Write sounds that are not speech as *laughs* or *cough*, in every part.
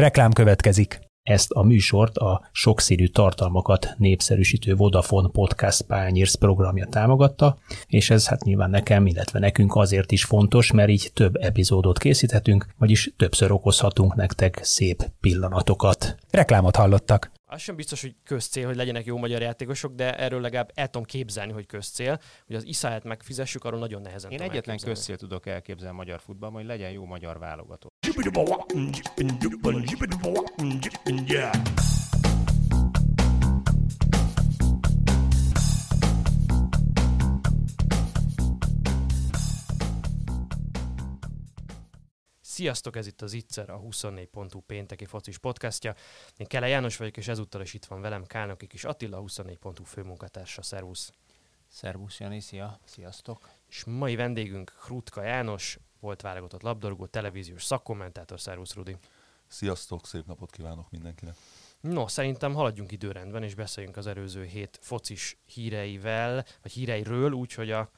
Reklám következik. Ezt a műsort a sokszínű tartalmakat népszerűsítő Vodafone Podcast Pányérsz programja támogatta, és ez hát nyilván nekem, illetve nekünk azért is fontos, mert így több epizódot készíthetünk, vagyis többször okozhatunk nektek szép pillanatokat. Reklámot hallottak. Az sem biztos, hogy közcél, hogy legyenek jó magyar játékosok, de erről legalább el tudom képzelni, hogy közcél. Hogy az Iszáját megfizessük, arról nagyon nehezen Én tudom egyetlen elképzelni. közcél tudok elképzelni magyar futballban, hogy legyen jó magyar Sziasztok, ez itt az Itzer, a 24.hu pénteki focis podcastja. Én Kele János vagyok, és ezúttal is itt van velem Kálnoki is Attila, a 24.hu főmunkatársa. Szervusz! Szervusz Jani, szia, sziasztok. És mai vendégünk Hrutka János, volt válogatott labdarúgó, televíziós szakkommentátor. Szervusz, Rudi! Sziasztok, szép napot kívánok mindenkinek. No, szerintem haladjunk időrendben, és beszéljünk az előző hét focis híreivel, vagy híreiről, úgyhogy a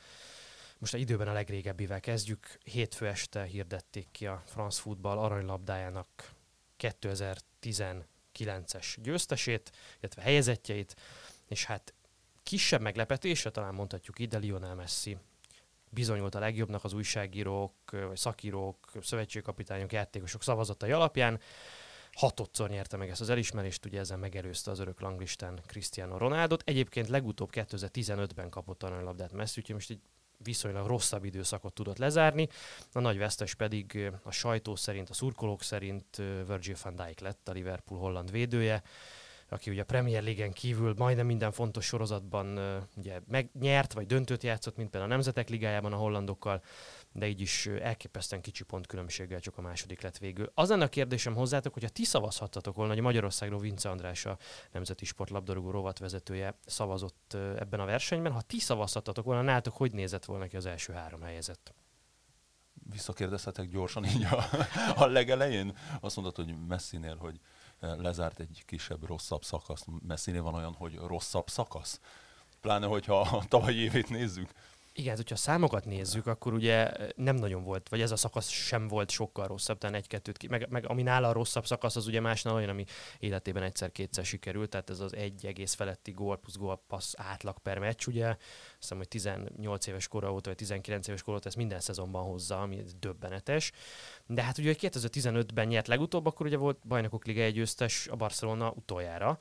most a időben a legrégebbivel kezdjük. Hétfő este hirdették ki a France Football aranylabdájának 2019-es győztesét, illetve helyezettjeit, és hát kisebb meglepetésre talán mondhatjuk ide Lionel Messi bizonyult a legjobbnak az újságírók, vagy szakírók, szövetségkapitányok, játékosok szavazatai alapján. Hatodszor nyerte meg ezt az elismerést, ugye ezzel megelőzte az örök langlistán Cristiano Ronaldot. Egyébként legutóbb 2015-ben kapott aranylabdát Messi, úgyhogy most egy viszonylag rosszabb időszakot tudott lezárni. A nagy vesztes pedig a sajtó szerint, a szurkolók szerint Virgil van Dijk lett a Liverpool holland védője, aki ugye a Premier League-en kívül majdnem minden fontos sorozatban ugye megnyert, vagy döntőt játszott, mint például a Nemzetek Ligájában a hollandokkal, de így is elképesztően kicsi pontkülönbséggel csak a második lett végül. Az lenne a kérdésem hozzátok, hogyha ti szavazhattatok volna, hogy Magyarországról Vince András a Nemzeti Sport labdarúgó rovatvezetője szavazott ebben a versenyben. Ha ti szavazhattatok volna, nálatok hogy nézett volna ki az első három helyezett? Visszakérdezhetek gyorsan így a, a legelején. Azt mondtad, hogy Messinél, hogy lezárt egy kisebb, rosszabb szakasz. Messinél van olyan, hogy rosszabb szakasz? Pláne, hogyha a tavalyi évét nézzük. Igen, hát, hogyha számokat nézzük, akkor ugye nem nagyon volt, vagy ez a szakasz sem volt sokkal rosszabb, talán egy-kettőt ki, meg, meg ami nála a rosszabb szakasz, az ugye másnál olyan, ami életében egyszer-kétszer sikerült, tehát ez az egy egész feletti gól plusz gól passz átlag per meccs, ugye, azt hiszem, hogy 18 éves kora óta, vagy 19 éves kora óta ezt minden szezonban hozza, ami döbbenetes. De hát ugye 2015-ben nyert legutóbb, akkor ugye volt bajnokok liga egy győztes a Barcelona utoljára,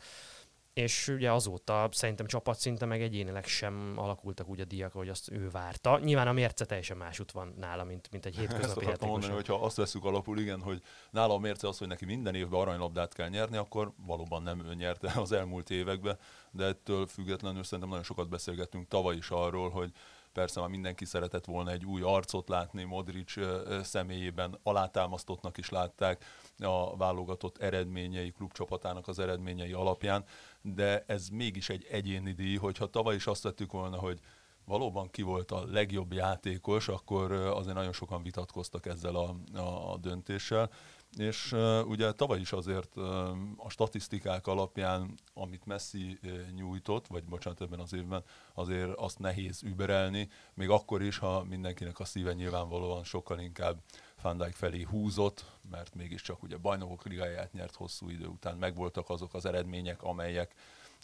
és ugye azóta szerintem csapatszinten meg egyénileg sem alakultak úgy a díjak, ahogy azt ő várta. Nyilván a mérce teljesen másút van nála, mint, mint egy Ezt hétköznapi akartam játékos. mondani, hogyha azt veszük alapul, igen, hogy nála a mérce az, hogy neki minden évben aranylabdát kell nyerni, akkor valóban nem ő nyerte *laughs* az elmúlt években, de ettől függetlenül szerintem nagyon sokat beszélgettünk tavaly is arról, hogy persze már mindenki szeretett volna egy új arcot látni, Modric személyében alátámasztottnak is látták a válogatott eredményei, klubcsapatának az eredményei alapján, de ez mégis egy egyéni díj, hogyha tavaly is azt vettük volna, hogy valóban ki volt a legjobb játékos, akkor azért nagyon sokan vitatkoztak ezzel a, a, a döntéssel. És uh, ugye tavaly is azért uh, a statisztikák alapján, amit Messi uh, nyújtott, vagy bocsánat ebben az évben, azért azt nehéz überelni, még akkor is, ha mindenkinek a szíve nyilvánvalóan sokkal inkább Van Dijk felé húzott, mert mégiscsak ugye bajnokok ligáját nyert hosszú idő után, megvoltak azok az eredmények, amelyek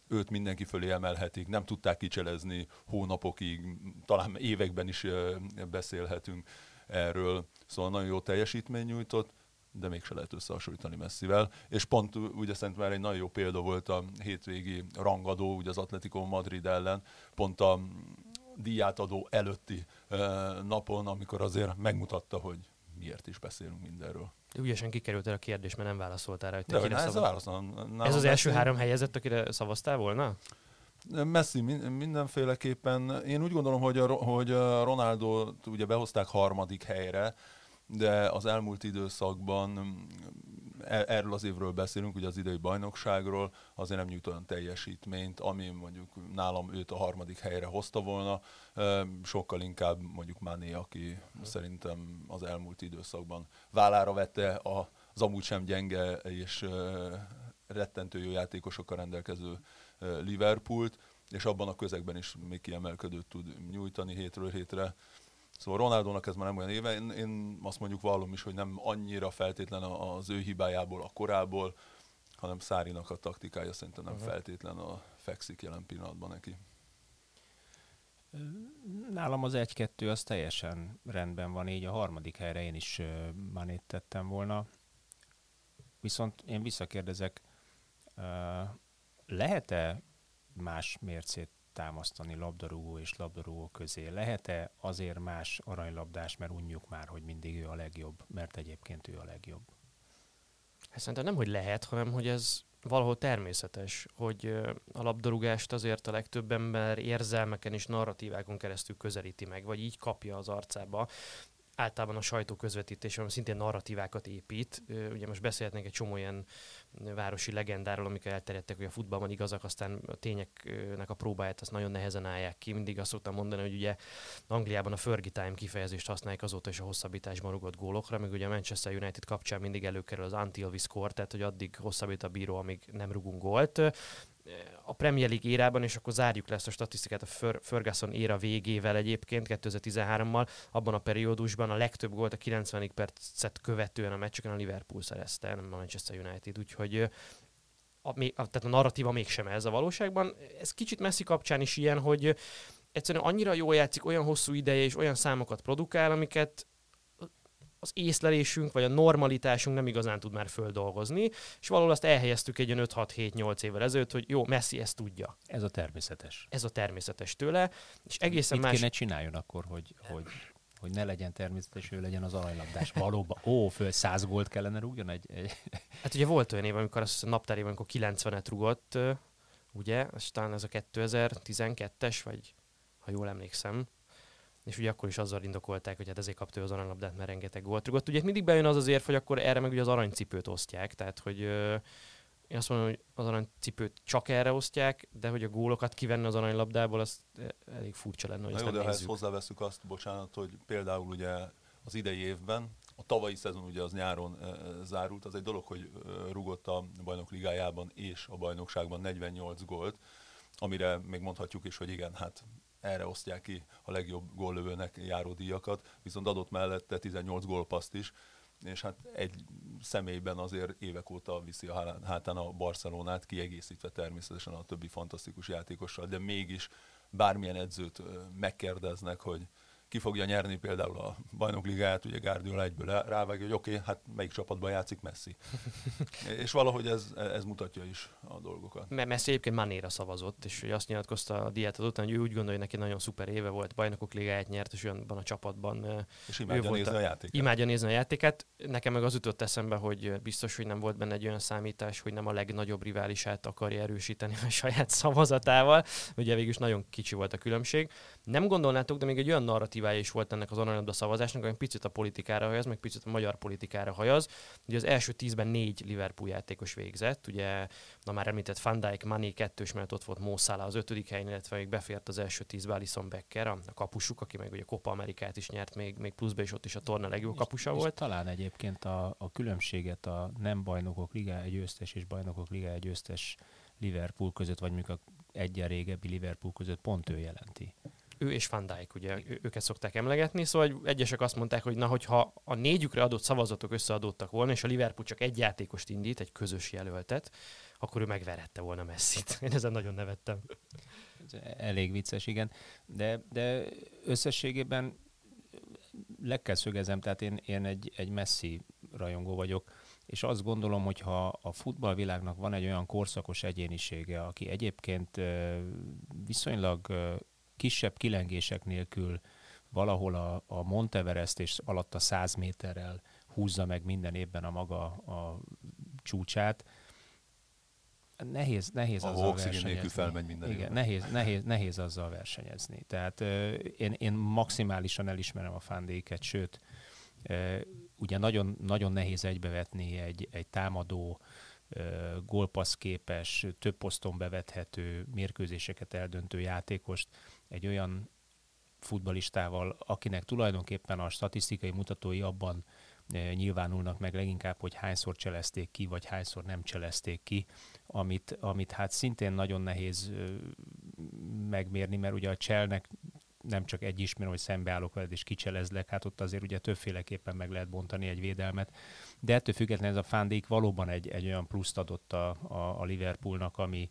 őt mindenki fölé emelhetik, nem tudták kicselezni hónapokig, talán években is beszélhetünk erről, szóval nagyon jó teljesítmény nyújtott, de mégse lehet összehasonlítani Messivel. És pont ugye szerintem erre egy nagyon jó példa volt a hétvégi rangadó, ugye az Atletico Madrid ellen, pont a díjátadó előtti napon, amikor azért megmutatta, hogy miért is beszélünk mindenről. Ügyesen kikerült el a kérdés, mert nem válaszoltál rá, hogy te De kire na, ez a válasz. na- Ez az első három helyezett, akire szavaztál volna? Messi min- mindenféleképpen. Én úgy gondolom, hogy, a, hogy a Ronaldo ugye behozták harmadik helyre, de az elmúlt időszakban erről az évről beszélünk, ugye az idei bajnokságról, azért nem nyújt olyan teljesítményt, ami mondjuk nálam őt a harmadik helyre hozta volna, sokkal inkább mondjuk Mané, aki szerintem az elmúlt időszakban vállára vette az amúgy sem gyenge és rettentő jó játékosokkal rendelkező Liverpoolt, és abban a közegben is még kiemelkedőt tud nyújtani hétről hétre. Szóval Ronaldónak ez már nem olyan éve, én, én azt mondjuk vallom is, hogy nem annyira feltétlen az ő hibájából, a korából, hanem Szárinak a taktikája szerintem nem uh-huh. feltétlen a fekszik jelen pillanatban neki. Nálam az 1-2 az teljesen rendben van, így a harmadik helyre én is manét tettem volna. Viszont én visszakérdezek, lehet-e más mércét támasztani labdarúgó és labdarúgó közé? Lehet-e azért más aranylabdás, mert unjuk már, hogy mindig ő a legjobb, mert egyébként ő a legjobb? Hát szerintem nem, hogy lehet, hanem hogy ez valahol természetes, hogy a labdarúgást azért a legtöbb ember érzelmeken és narratívákon keresztül közelíti meg, vagy így kapja az arcába általában a sajtó közvetítés, ami szintén narratívákat épít. Ugye most beszélhetnénk egy csomó ilyen városi legendáról, amik elterjedtek, hogy a futballban igazak, aztán a tényeknek a próbáját azt nagyon nehezen állják ki. Mindig azt szoktam mondani, hogy ugye Angliában a Fergie Time kifejezést használják azóta is a hosszabbításban rugott gólokra, meg ugye a Manchester United kapcsán mindig előkerül az until we score, tehát hogy addig hosszabbít a bíró, amíg nem rugunk gólt a Premier League érában, és akkor zárjuk le ezt a statisztikát a Ferguson éra végével egyébként, 2013-mal, abban a periódusban a legtöbb gólt a 90. percet követően a meccseken a Liverpool szerezte, nem a Manchester United, úgyhogy a, a, tehát a narratíva mégsem ez a valóságban. Ez kicsit messzi kapcsán is ilyen, hogy egyszerűen annyira jól játszik, olyan hosszú ideje és olyan számokat produkál, amiket az észlelésünk, vagy a normalitásunk nem igazán tud már földolgozni, és valahol azt elhelyeztük egy 5-6-7-8 évvel ezelőtt, hogy jó, Messi ezt tudja. Ez a természetes. Ez a természetes tőle, és egészen Mit más... kéne csináljon akkor, hogy, hogy, hogy ne legyen természetes, ő legyen az aranylabdás. Valóban, ó, föl 100 gólt kellene rúgjon egy, egy... Hát ugye volt olyan év, amikor azt a naptárében, amikor 90-et rugott, ugye, aztán ez a 2012-es, vagy ha jól emlékszem, és ugye akkor is azzal indokolták, hogy hát ezért kapta az aranylabdát, mert rengeteg gólt rugott. Ugye mindig bejön az az érv, hogy akkor erre meg ugye az aranycipőt osztják, tehát hogy ö, én azt mondom, hogy az aranycipőt csak erre osztják, de hogy a gólokat kivenni az aranylabdából, az elég furcsa lenne, hogy Na ezt jó, nem de ha ezt hozzáveszünk azt, bocsánat, hogy például ugye az idei évben, a tavalyi szezon ugye az nyáron e, zárult, az egy dolog, hogy e, rugott a bajnok ligájában és a bajnokságban 48 gólt, amire még mondhatjuk is, hogy igen, hát erre osztják ki a legjobb góllövőnek járó díjakat, viszont adott mellette 18 gólpaszt is, és hát egy személyben azért évek óta viszi a hátán a Barcelonát, kiegészítve természetesen a többi fantasztikus játékossal, de mégis bármilyen edzőt megkérdeznek, hogy ki fogja nyerni például a bajnokligáját, ugye Guardiola egyből rávágja, hogy oké, okay, hát melyik csapatban játszik Messi. *laughs* és valahogy ez, ez mutatja is a dolgokat. Mert Messi egyébként Manéra szavazott, és hogy azt nyilatkozta a diátad után, hogy ő úgy gondolja, hogy neki nagyon szuper éve volt, bajnokok ligáját nyert, és olyanban a csapatban. És imádja nézni a, a játékát. Imádja nézni a játékát. Nekem meg az jutott eszembe, hogy biztos, hogy nem volt benne egy olyan számítás, hogy nem a legnagyobb riválisát akarja erősíteni a saját szavazatával. Ugye végül is nagyon kicsi volt a különbség. Nem gondolnátok, de még egy olyan narratívája is volt ennek az aranylabda szavazásnak, ami picit a politikára hajaz, meg picit a magyar politikára hajaz. Ugye az első tízben négy Liverpool játékos végzett, ugye na már említett Van Dijk, Mané kettős mellett ott volt Mo Salah az ötödik helyen, illetve még befért az első tízbe Alison Becker, a kapusuk, aki meg ugye Copa Amerikát is nyert, még, még pluszba is ott is a torna legjobb kapusa és, volt. És talán egyébként a, a különbséget a nem bajnokok ligája győztes és bajnokok ligája győztes Liverpool között, vagy mondjuk a egyen régebbi Liverpool között pont ő jelenti ő és Van Dijk, ugye őket szokták emlegetni, szóval egyesek azt mondták, hogy na, hogyha a négyükre adott szavazatok összeadottak volna, és a Liverpool csak egy játékost indít, egy közös jelöltet, akkor ő megverette volna Messi-t. Én ezen nagyon nevettem. Elég vicces, igen. De, de összességében le kell szögezem, tehát én, én egy, egy Messi rajongó vagyok, és azt gondolom, hogy ha a futballvilágnak van egy olyan korszakos egyénisége, aki egyébként viszonylag kisebb kilengések nélkül valahol a, a Monteverest és alatt a 100 méterrel húzza meg minden évben a maga a csúcsát. Nehéz, nehéz a azzal versenyezni. felmegy minden Igen, nehéz, nehéz, nehéz azzal versenyezni. Tehát uh, én, én maximálisan elismerem a fándéket, sőt, uh, ugye nagyon, nagyon nehéz egybevetni egy, egy támadó, gólpassz képes, több poszton bevethető, mérkőzéseket eldöntő játékost egy olyan futbalistával, akinek tulajdonképpen a statisztikai mutatói abban nyilvánulnak meg leginkább, hogy hányszor cselezték ki, vagy hányszor nem cselezték ki, amit, amit hát szintén nagyon nehéz megmérni, mert ugye a cselnek nem csak egy ismerő, hogy szembeállok veled és kicselezlek, hát ott azért ugye többféleképpen meg lehet bontani egy védelmet. De ettől függetlenül ez a fándék valóban egy, egy olyan pluszt adott a, a, a Liverpoolnak, ami,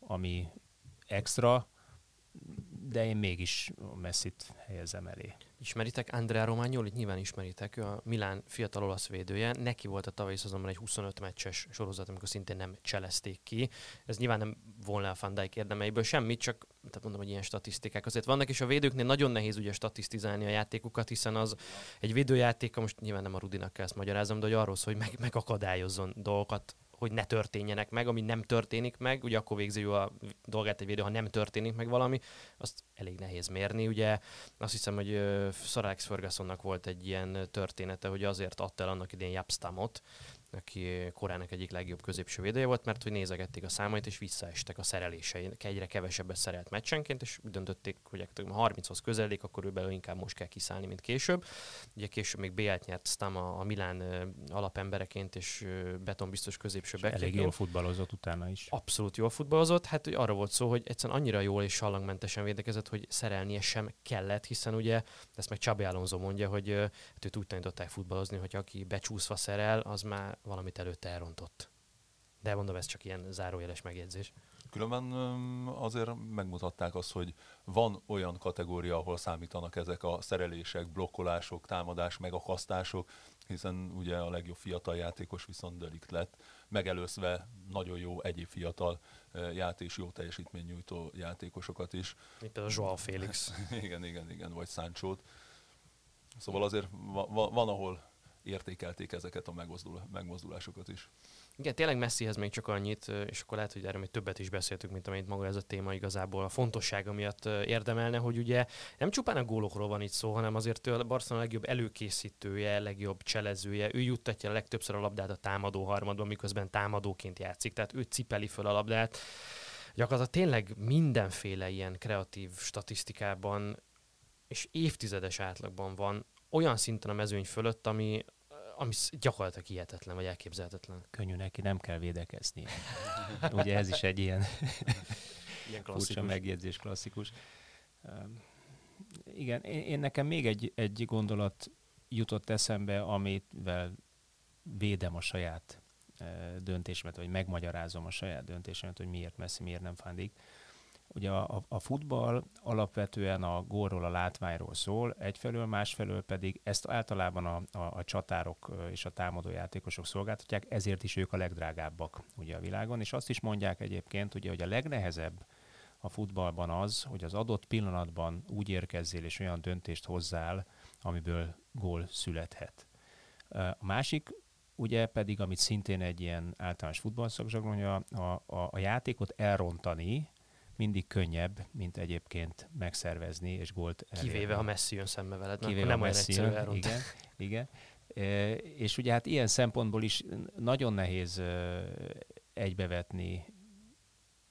ami extra, de én mégis Messit helyezem elé. Ismeritek Andrea Romagnolit? Nyilván ismeritek, ő a Milán fiatal olasz védője. Neki volt a tavalyi szezonban egy 25 meccses sorozat, amikor szintén nem cselezték ki. Ez nyilván nem volna a Van Dijk érdemeiből semmit, csak tehát mondom, hogy ilyen statisztikák azért vannak, és a védőknél nagyon nehéz ugye statisztizálni a játékukat, hiszen az egy védőjáték, most nyilván nem a Rudinak kell ezt magyarázom, de hogy arról szól, hogy meg, megakadályozzon dolgokat hogy ne történjenek meg, ami nem történik meg, ugye akkor végzi a dolgát egy védő, ha nem történik meg valami, azt elég nehéz mérni. Ugye azt hiszem, hogy Sir Alex Fergusonnak volt egy ilyen története, hogy azért adta el annak idén Japstamot, aki korának egyik legjobb középső védője volt, mert hogy nézegették a számait, és visszaestek a szerelései. Egyre kevesebbet szerelt meccsenként, és úgy döntötték, hogy 30-hoz közelik, akkor ő belőle inkább most kell kiszállni, mint később. Ugye később még BL-t nyert Stam a, a Milán alapembereként, és betonbiztos középső Elég jól futballozott utána is. Abszolút jól futballozott. Hát hogy arra volt szó, hogy egyszerűen annyira jól és sallangmentesen védekezett, hogy szerelnie sem kellett, hiszen ugye ezt meg Csabi Alonso mondja, hogy hát őt úgy tanították futballozni, hogy aki becsúszva szerel, az már valamit előtte elrontott. De mondom, ez csak ilyen zárójeles megjegyzés. Különben azért megmutatták azt, hogy van olyan kategória, ahol számítanak ezek a szerelések, blokkolások, támadás, megakasztások, hiszen ugye a legjobb fiatal játékos viszont Delikt lett, megelőzve nagyon jó egyéb fiatal játék, jó teljesítmény nyújtó játékosokat is. Mint például Joao Félix. *laughs* igen, igen, igen, vagy Sancho-t. Szóval azért van, van ahol értékelték ezeket a megmozdul, megmozdulásokat is. Igen, tényleg Messihez még csak annyit, és akkor lehet, hogy erről még többet is beszéltük, mint amit maga ez a téma igazából a fontossága miatt érdemelne, hogy ugye nem csupán a gólokról van itt szó, hanem azért ő a Barcelona legjobb előkészítője, legjobb cselezője, ő juttatja a legtöbbször a labdát a támadó harmadban, miközben támadóként játszik, tehát ő cipeli föl a labdát. Gyakorlatilag tényleg mindenféle ilyen kreatív statisztikában és évtizedes átlagban van olyan szinten a mezőny fölött, ami, ami gyakorlatilag hihetetlen, vagy elképzelhetetlen. Könnyű neki, nem kell védekezni. Ugye ez is egy ilyen, *laughs* ilyen furcsa megjegyzés, klasszikus. Um, igen, én, én nekem még egy, egy gondolat jutott eszembe, amivel védem a saját uh, döntésemet, vagy megmagyarázom a saját döntésemet, hogy miért Messi, miért nem Fandik. Ugye a, a futball alapvetően a gólról, a látványról szól, egyfelől, másfelől pedig ezt általában a, a, a csatárok és a támadójátékosok szolgáltatják, ezért is ők a legdrágábbak ugye a világon, és azt is mondják egyébként, ugye, hogy a legnehezebb a futballban az, hogy az adott pillanatban úgy érkezzél és olyan döntést hozzál, amiből gól születhet. A másik ugye pedig, amit szintén egy ilyen általános futballszakzsaglonya, a, a, a játékot elrontani, mindig könnyebb, mint egyébként megszervezni és gólt elérni. Kivéve, ha Messi jön szembe veled, Kivéve, nem olyan egyszerű jön, Igen, igen. E, és ugye hát ilyen szempontból is nagyon nehéz egybevetni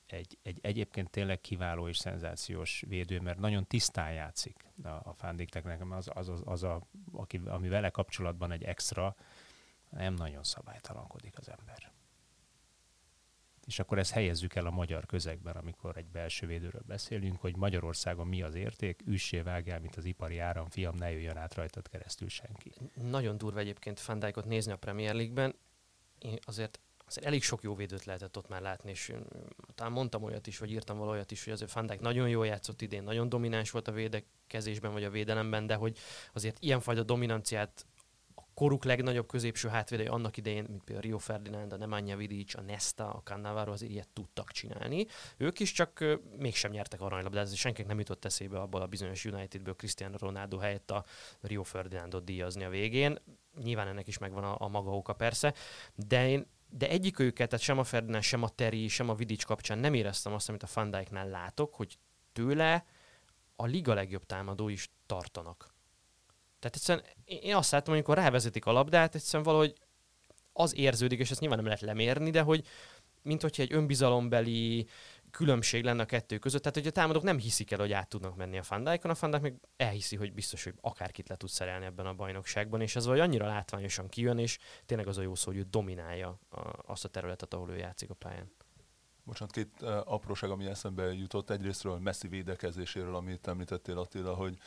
egy, egy egyébként tényleg kiváló és szenzációs védő, mert nagyon tisztán játszik a, a Fándiktek, nekem az, az, az, az a, aki, ami vele kapcsolatban egy extra, nem nagyon szabálytalankodik az ember és akkor ezt helyezzük el a magyar közegben, amikor egy belső védőről beszélünk, hogy Magyarországon mi az érték, üssé vágjál, mint az ipari áram, fiam, ne jöjjön át rajtad keresztül senki. Nagyon durva egyébként Fandijkot nézni a Premier League-ben. Én azért azért elég sok jó védőt lehetett ott már látni, és talán mondtam olyat is, vagy írtam valójat is, hogy azért Fandijk nagyon jól játszott idén, nagyon domináns volt a védekezésben, vagy a védelemben, de hogy azért ilyenfajta dominanciát koruk legnagyobb középső hátvédei annak idején, mint például Rio Ferdinand, a Nemanja Vidic, a Nesta, a Cannavaro azért ilyet tudtak csinálni. Ők is csak uh, mégsem nyertek aranylabdát, ez senkinek nem jutott eszébe abból a bizonyos Unitedből Cristiano Ronaldo helyett a Rio Ferdinandot díjazni a végén. Nyilván ennek is megvan a, a maga oka persze, de én de egyik őket, tehát sem a Ferdinand, sem a Teri, sem a Vidic kapcsán nem éreztem azt, amit a Van látok, hogy tőle a liga legjobb támadó is tartanak. Tehát egyszerűen én azt látom, amikor rávezetik a labdát, egyszerűen valahogy az érződik, és ezt nyilván nem lehet lemérni, de hogy mint hogyha egy önbizalombeli különbség lenne a kettő között. Tehát, hogy a támadók nem hiszik el, hogy át tudnak menni a fandáikon, a fandák meg elhiszi, hogy biztos, hogy akárkit le tud szerelni ebben a bajnokságban, és ez vagy annyira látványosan kijön, és tényleg az a jó szó, hogy ő dominálja a, azt a területet, ahol ő játszik a pályán. Bocsánat, két uh, apróság, ami eszembe jutott. Egyrésztről Messi védekezéséről, amit említettél Attila, hogy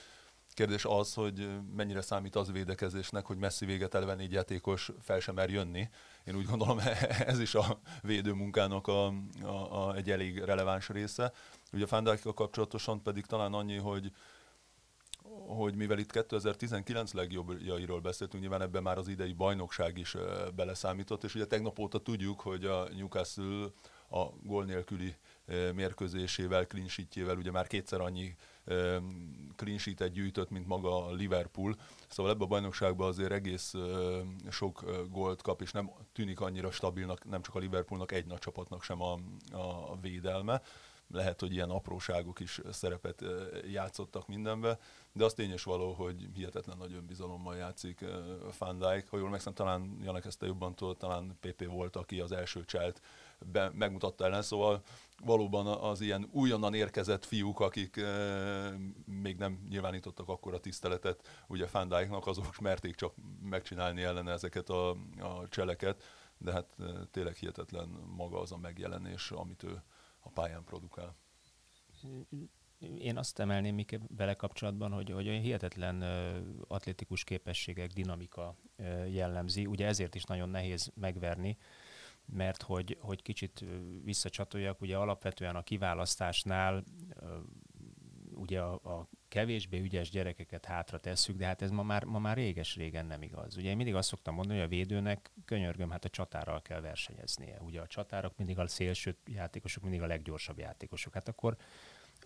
kérdés az, hogy mennyire számít az védekezésnek, hogy messzi véget eleve négy játékos fel sem mer jönni. Én úgy gondolom, *laughs* ez is a védőmunkának a, a, a, egy elég releváns része. Ugye a Fandajkkal kapcsolatosan pedig talán annyi, hogy hogy mivel itt 2019 legjobbjairól beszéltünk, nyilván ebben már az idei bajnokság is beleszámított, és ugye tegnap óta tudjuk, hogy a Newcastle a gól nélküli mérkőzésével, clean ugye már kétszer annyi clean gyűjtött, mint maga a Liverpool. Szóval ebben a bajnokságban azért egész sok gólt kap, és nem tűnik annyira stabilnak, nem csak a Liverpoolnak, egy nagy csapatnak sem a, a védelme lehet, hogy ilyen apróságok is szerepet játszottak mindenbe, de az tényes való, hogy hihetetlen nagy önbizalommal játszik Van Dijk. Ha jól megszem, talán Janek ezt jobban tudod, talán PP volt, aki az első cselt be, megmutatta ellen, szóval valóban az ilyen újonnan érkezett fiúk, akik e, még nem nyilvánítottak akkor a tiszteletet ugye Van Dijknak, azok merték csak megcsinálni ellene ezeket a, a cseleket, de hát e, tényleg hihetetlen maga az a megjelenés, amit ő a pályán produkál. Én azt emelném még vele kapcsolatban, hogy, hogy olyan hihetetlen uh, atlétikus képességek, dinamika jellemzi. Ugye ezért is nagyon nehéz megverni, mert hogy, hogy kicsit visszacsatoljak, ugye alapvetően a kiválasztásnál ugye a, a kevésbé ügyes gyerekeket hátra tesszük, de hát ez ma már, ma már réges-régen nem igaz. Ugye én mindig azt szoktam mondani, hogy a védőnek könyörgöm, hát a csatárral kell versenyeznie. Ugye a csatárok mindig a szélső játékosok, mindig a leggyorsabb játékosok. Hát akkor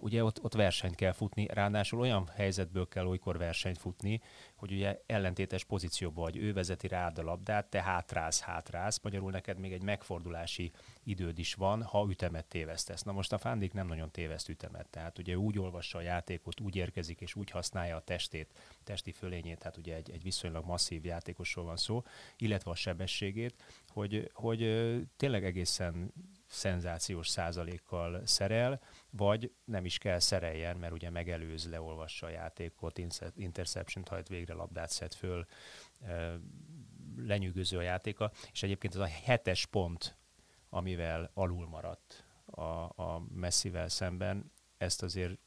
ugye ott, ott versenyt kell futni, ráadásul olyan helyzetből kell olykor versenyt futni, hogy ugye ellentétes pozícióban vagy, ő vezeti rád a labdát, te hátrász, hátrász, magyarul neked még egy megfordulási időd is van, ha ütemet tévesztesz. Na most a Fándik nem nagyon téveszt ütemet, tehát ugye úgy olvassa a játékot, úgy érkezik és úgy használja a testét, testi fölényét, tehát ugye egy, egy viszonylag masszív játékosról van szó, illetve a sebességét, hogy, hogy tényleg egészen szenzációs százalékkal szerel, vagy nem is kell szereljen, mert ugye megelőz, leolvassa a játékot, interception hajt végre, labdát szed föl, lenyűgöző a játéka, és egyébként ez a hetes pont, amivel alul maradt a, a messzivel szemben, ezt azért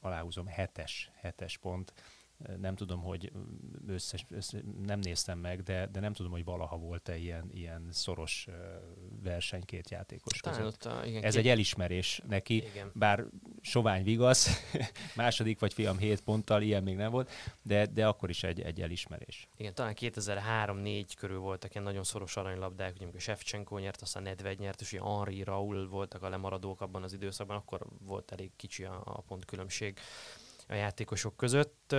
aláhúzom, hetes, hetes pont, nem tudom, hogy összes, össze, nem néztem meg, de, de nem tudom, hogy valaha volt-e ilyen, ilyen szoros verseny két játékos Talán között. A, igen, Ez két... egy elismerés neki, igen. bár sovány vigasz, *laughs* második vagy fiam hét ponttal, ilyen még nem volt, de, de akkor is egy, egy elismerés. Igen, talán 2003-4 körül voltak ilyen nagyon szoros aranylabdák, ugye amikor Shevchenko nyert, aztán Nedved nyert, és ugye Henri, Raul voltak a lemaradók abban az időszakban, akkor volt elég kicsi a, a pontkülönbség a játékosok között.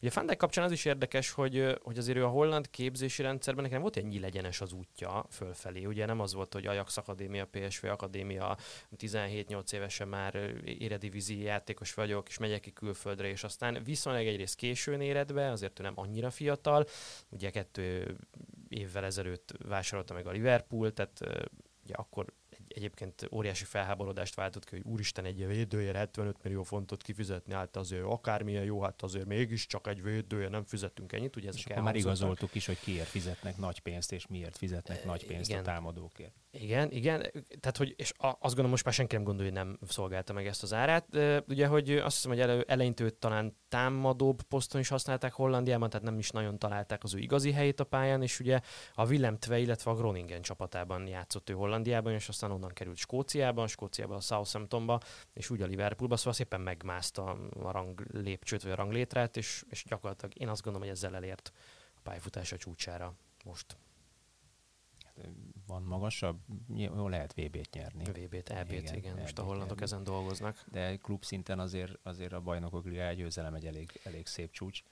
Ugye Fandek kapcsán az is érdekes, hogy, hogy azért ő a holland képzési rendszerben nekem volt egy nyílegyenes az útja fölfelé. Ugye nem az volt, hogy Ajax Akadémia, PSV Akadémia, 17-8 évesen már éredivízi játékos vagyok, és megyek ki külföldre, és aztán viszonylag egyrészt későn éred be, azért ő nem annyira fiatal. Ugye kettő évvel ezelőtt vásárolta meg a Liverpool, tehát ugye akkor egyébként óriási felháborodást váltott ki, hogy úristen egy védőért 75 millió fontot kifizetni, hát azért akármilyen jó, hát azért mégiscsak egy védője nem fizettünk ennyit. Ugye ezek és már igazoltuk is, hogy kiért fizetnek nagy pénzt, és miért fizetnek e, nagy pénzt igen. a támadókért. Igen, igen, tehát hogy, és azt gondolom most már senki nem gondolja, hogy nem szolgálta meg ezt az árát. Ugye, hogy azt hiszem, hogy elő, eleinte őt talán támadóbb poszton is használták Hollandiában, tehát nem is nagyon találták az ő igazi helyét a pályán, és ugye a Willem Tve, illetve a Groningen csapatában játszott ő Hollandiában, és aztán onnan került Skóciában, Skóciában a Southamptonba, és úgy a Liverpoolba, szóval szépen megmászta a rang lépcsőt, vagy a ranglétrát, és, és gyakorlatilag én azt gondolom, hogy ezzel elért a pályafutása csúcsára most van magasabb, jó lehet VB-t nyerni. VB-t, EB-t, igen, igen most a hollandok ezen dolgoznak. De klub szinten azért, azért a bajnokok ligája győzelem egy elég, elég szép csúcs.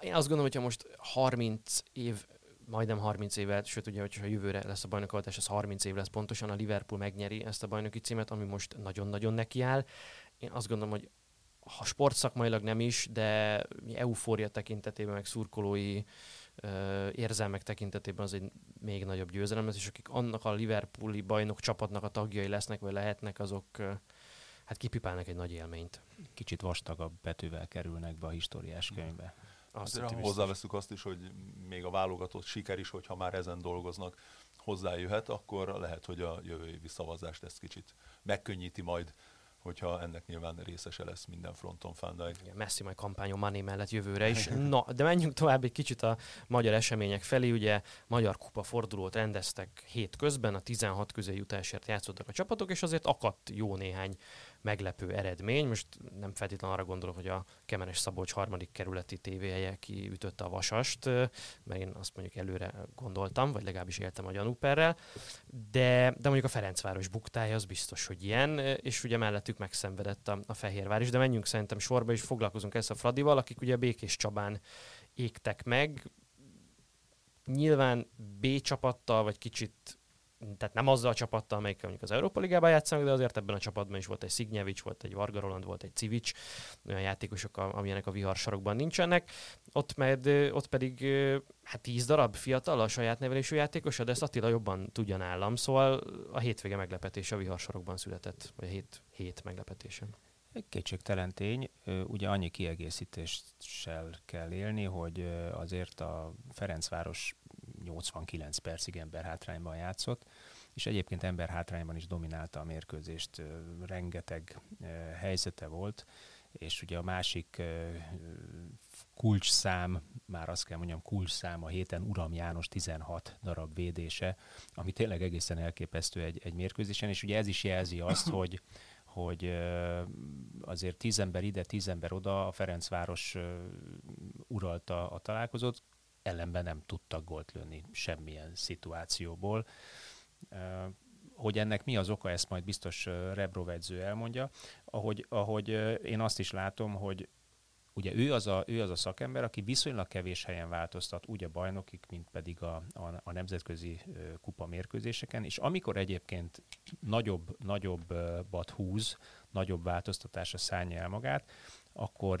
Én azt gondolom, hogyha most 30 év majdnem 30 évet, sőt ugye, hogyha jövőre lesz a bajnokoltás, az 30 év lesz pontosan, a Liverpool megnyeri ezt a bajnoki címet, ami most nagyon-nagyon nekiáll. Én azt gondolom, hogy ha sportszakmailag nem is, de eufória tekintetében, meg szurkolói érzelmek tekintetében az egy még nagyobb győzelem lesz, és akik annak a Liverpooli bajnok csapatnak a tagjai lesznek, vagy lehetnek, azok hát kipipálnak egy nagy élményt. Kicsit vastagabb betűvel kerülnek be a históriás könyvbe. Azt hozzáveszünk azt is, hogy még a válogatott siker is, hogyha már ezen dolgoznak, hozzájöhet, akkor lehet, hogy a jövő évi szavazást ezt kicsit megkönnyíti majd hogyha ennek nyilván részese lesz minden fronton Van Dijk. Messi majd kampányon Mané mellett jövőre is. *laughs* Na, de menjünk tovább egy kicsit a magyar események felé. Ugye Magyar Kupa fordulót rendeztek hét közben, a 16 közé jutásért játszottak a csapatok, és azért akadt jó néhány meglepő eredmény. Most nem feltétlenül arra gondolok, hogy a Kemenes Szabolcs harmadik kerületi tévéhelye kiütötte a vasast, mert én azt mondjuk előre gondoltam, vagy legalábbis éltem a gyanúperrel, de, de mondjuk a Ferencváros buktája az biztos, hogy ilyen, és ugye mellettük megszenvedett a, a Fehérvár is, de menjünk szerintem sorba, és foglalkozunk ezt a Fradival, akik ugye Békés Csabán égtek meg, nyilván B csapattal, vagy kicsit tehát nem azzal a csapattal, amelyik mondjuk az Európa Ligában játszanak, de azért ebben a csapatban is volt egy Szignyevics, volt egy Varga Roland, volt egy Civics, olyan játékosok, amilyenek a viharsarokban nincsenek. Ott, med, ott pedig hát tíz darab fiatal a saját nevelésű játékos, de ezt Attila jobban tudja nálam, szóval a hétvége meglepetése a viharsarokban született, vagy a hét, hét meglepetése. Kétségtelen tény, ugye annyi kiegészítéssel kell élni, hogy azért a Ferencváros 89 percig ember hátrányban játszott, és egyébként ember hátrányban is dominálta a mérkőzést, rengeteg helyzete volt, és ugye a másik kulcs szám, már azt kell mondjam, kulcs szám a héten Uram János 16 darab védése, ami tényleg egészen elképesztő egy, egy mérkőzésen, és ugye ez is jelzi azt, *coughs* hogy hogy azért tíz ember ide, tíz ember oda, a Ferencváros uralta a találkozót, ellenben nem tudtak gólt lőni semmilyen szituációból. Hogy ennek mi az oka, ezt majd biztos Rebrov edző elmondja. Ahogy, ahogy én azt is látom, hogy ugye ő az, a, ő az a szakember, aki viszonylag kevés helyen változtat, úgy a bajnokik, mint pedig a, a, a nemzetközi kupa mérkőzéseken, és amikor egyébként nagyobb, nagyobbat húz, nagyobb változtatásra szállja el magát, akkor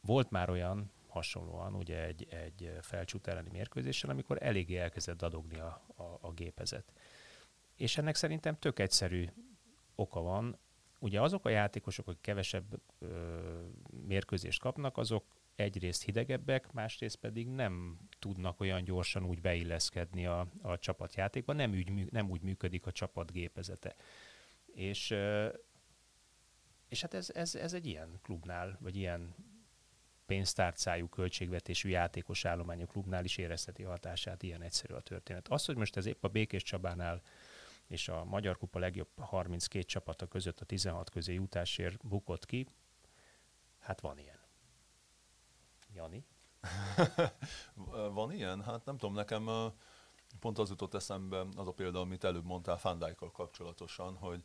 volt már olyan, hasonlóan ugye egy, egy felcsút elleni mérkőzéssel, amikor eléggé elkezdett dadogni a, a, a gépezet. És ennek szerintem tök egyszerű oka van. Ugye azok a játékosok, akik kevesebb ö, mérkőzést kapnak, azok egyrészt hidegebbek, másrészt pedig nem tudnak olyan gyorsan úgy beilleszkedni a, a csapatjátékba, nem úgy, nem úgy működik a csapat gépezete. És, és hát ez, ez, ez egy ilyen klubnál, vagy ilyen pénztárcájú, költségvetésű játékos állományú klubnál is érezheti hatását, ilyen egyszerű a történet. Az, hogy most ez épp a Békés Csabánál és a Magyar Kupa legjobb 32 csapata között a 16 közé jutásért bukott ki, hát van ilyen. Jani? *laughs* van ilyen? Hát nem tudom, nekem pont az jutott eszembe az a példa, amit előbb mondtál Fandajkkal kapcsolatosan, hogy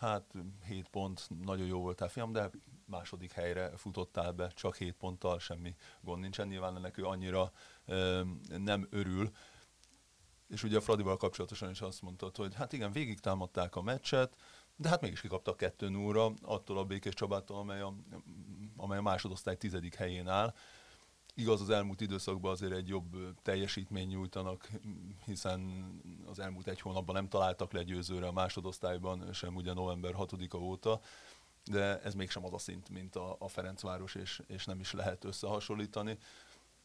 hát 7 pont, nagyon jó voltál fiam, de második helyre futottál be, csak 7 ponttal, semmi gond nincsen. Nyilván ennek ő annyira ö, nem örül. És ugye a Fradival kapcsolatosan is azt mondtad, hogy hát igen, végig támadták a meccset, de hát mégis kikaptak 2 0 attól a Békés Csabától, amely a, amely a másodosztály tizedik helyén áll. Igaz, az elmúlt időszakban azért egy jobb teljesítmény nyújtanak, hiszen az elmúlt egy hónapban nem találtak le győzőre a másodosztályban, sem ugye november 6-a óta, de ez mégsem az a szint, mint a, a Ferencváros, és, és nem is lehet összehasonlítani.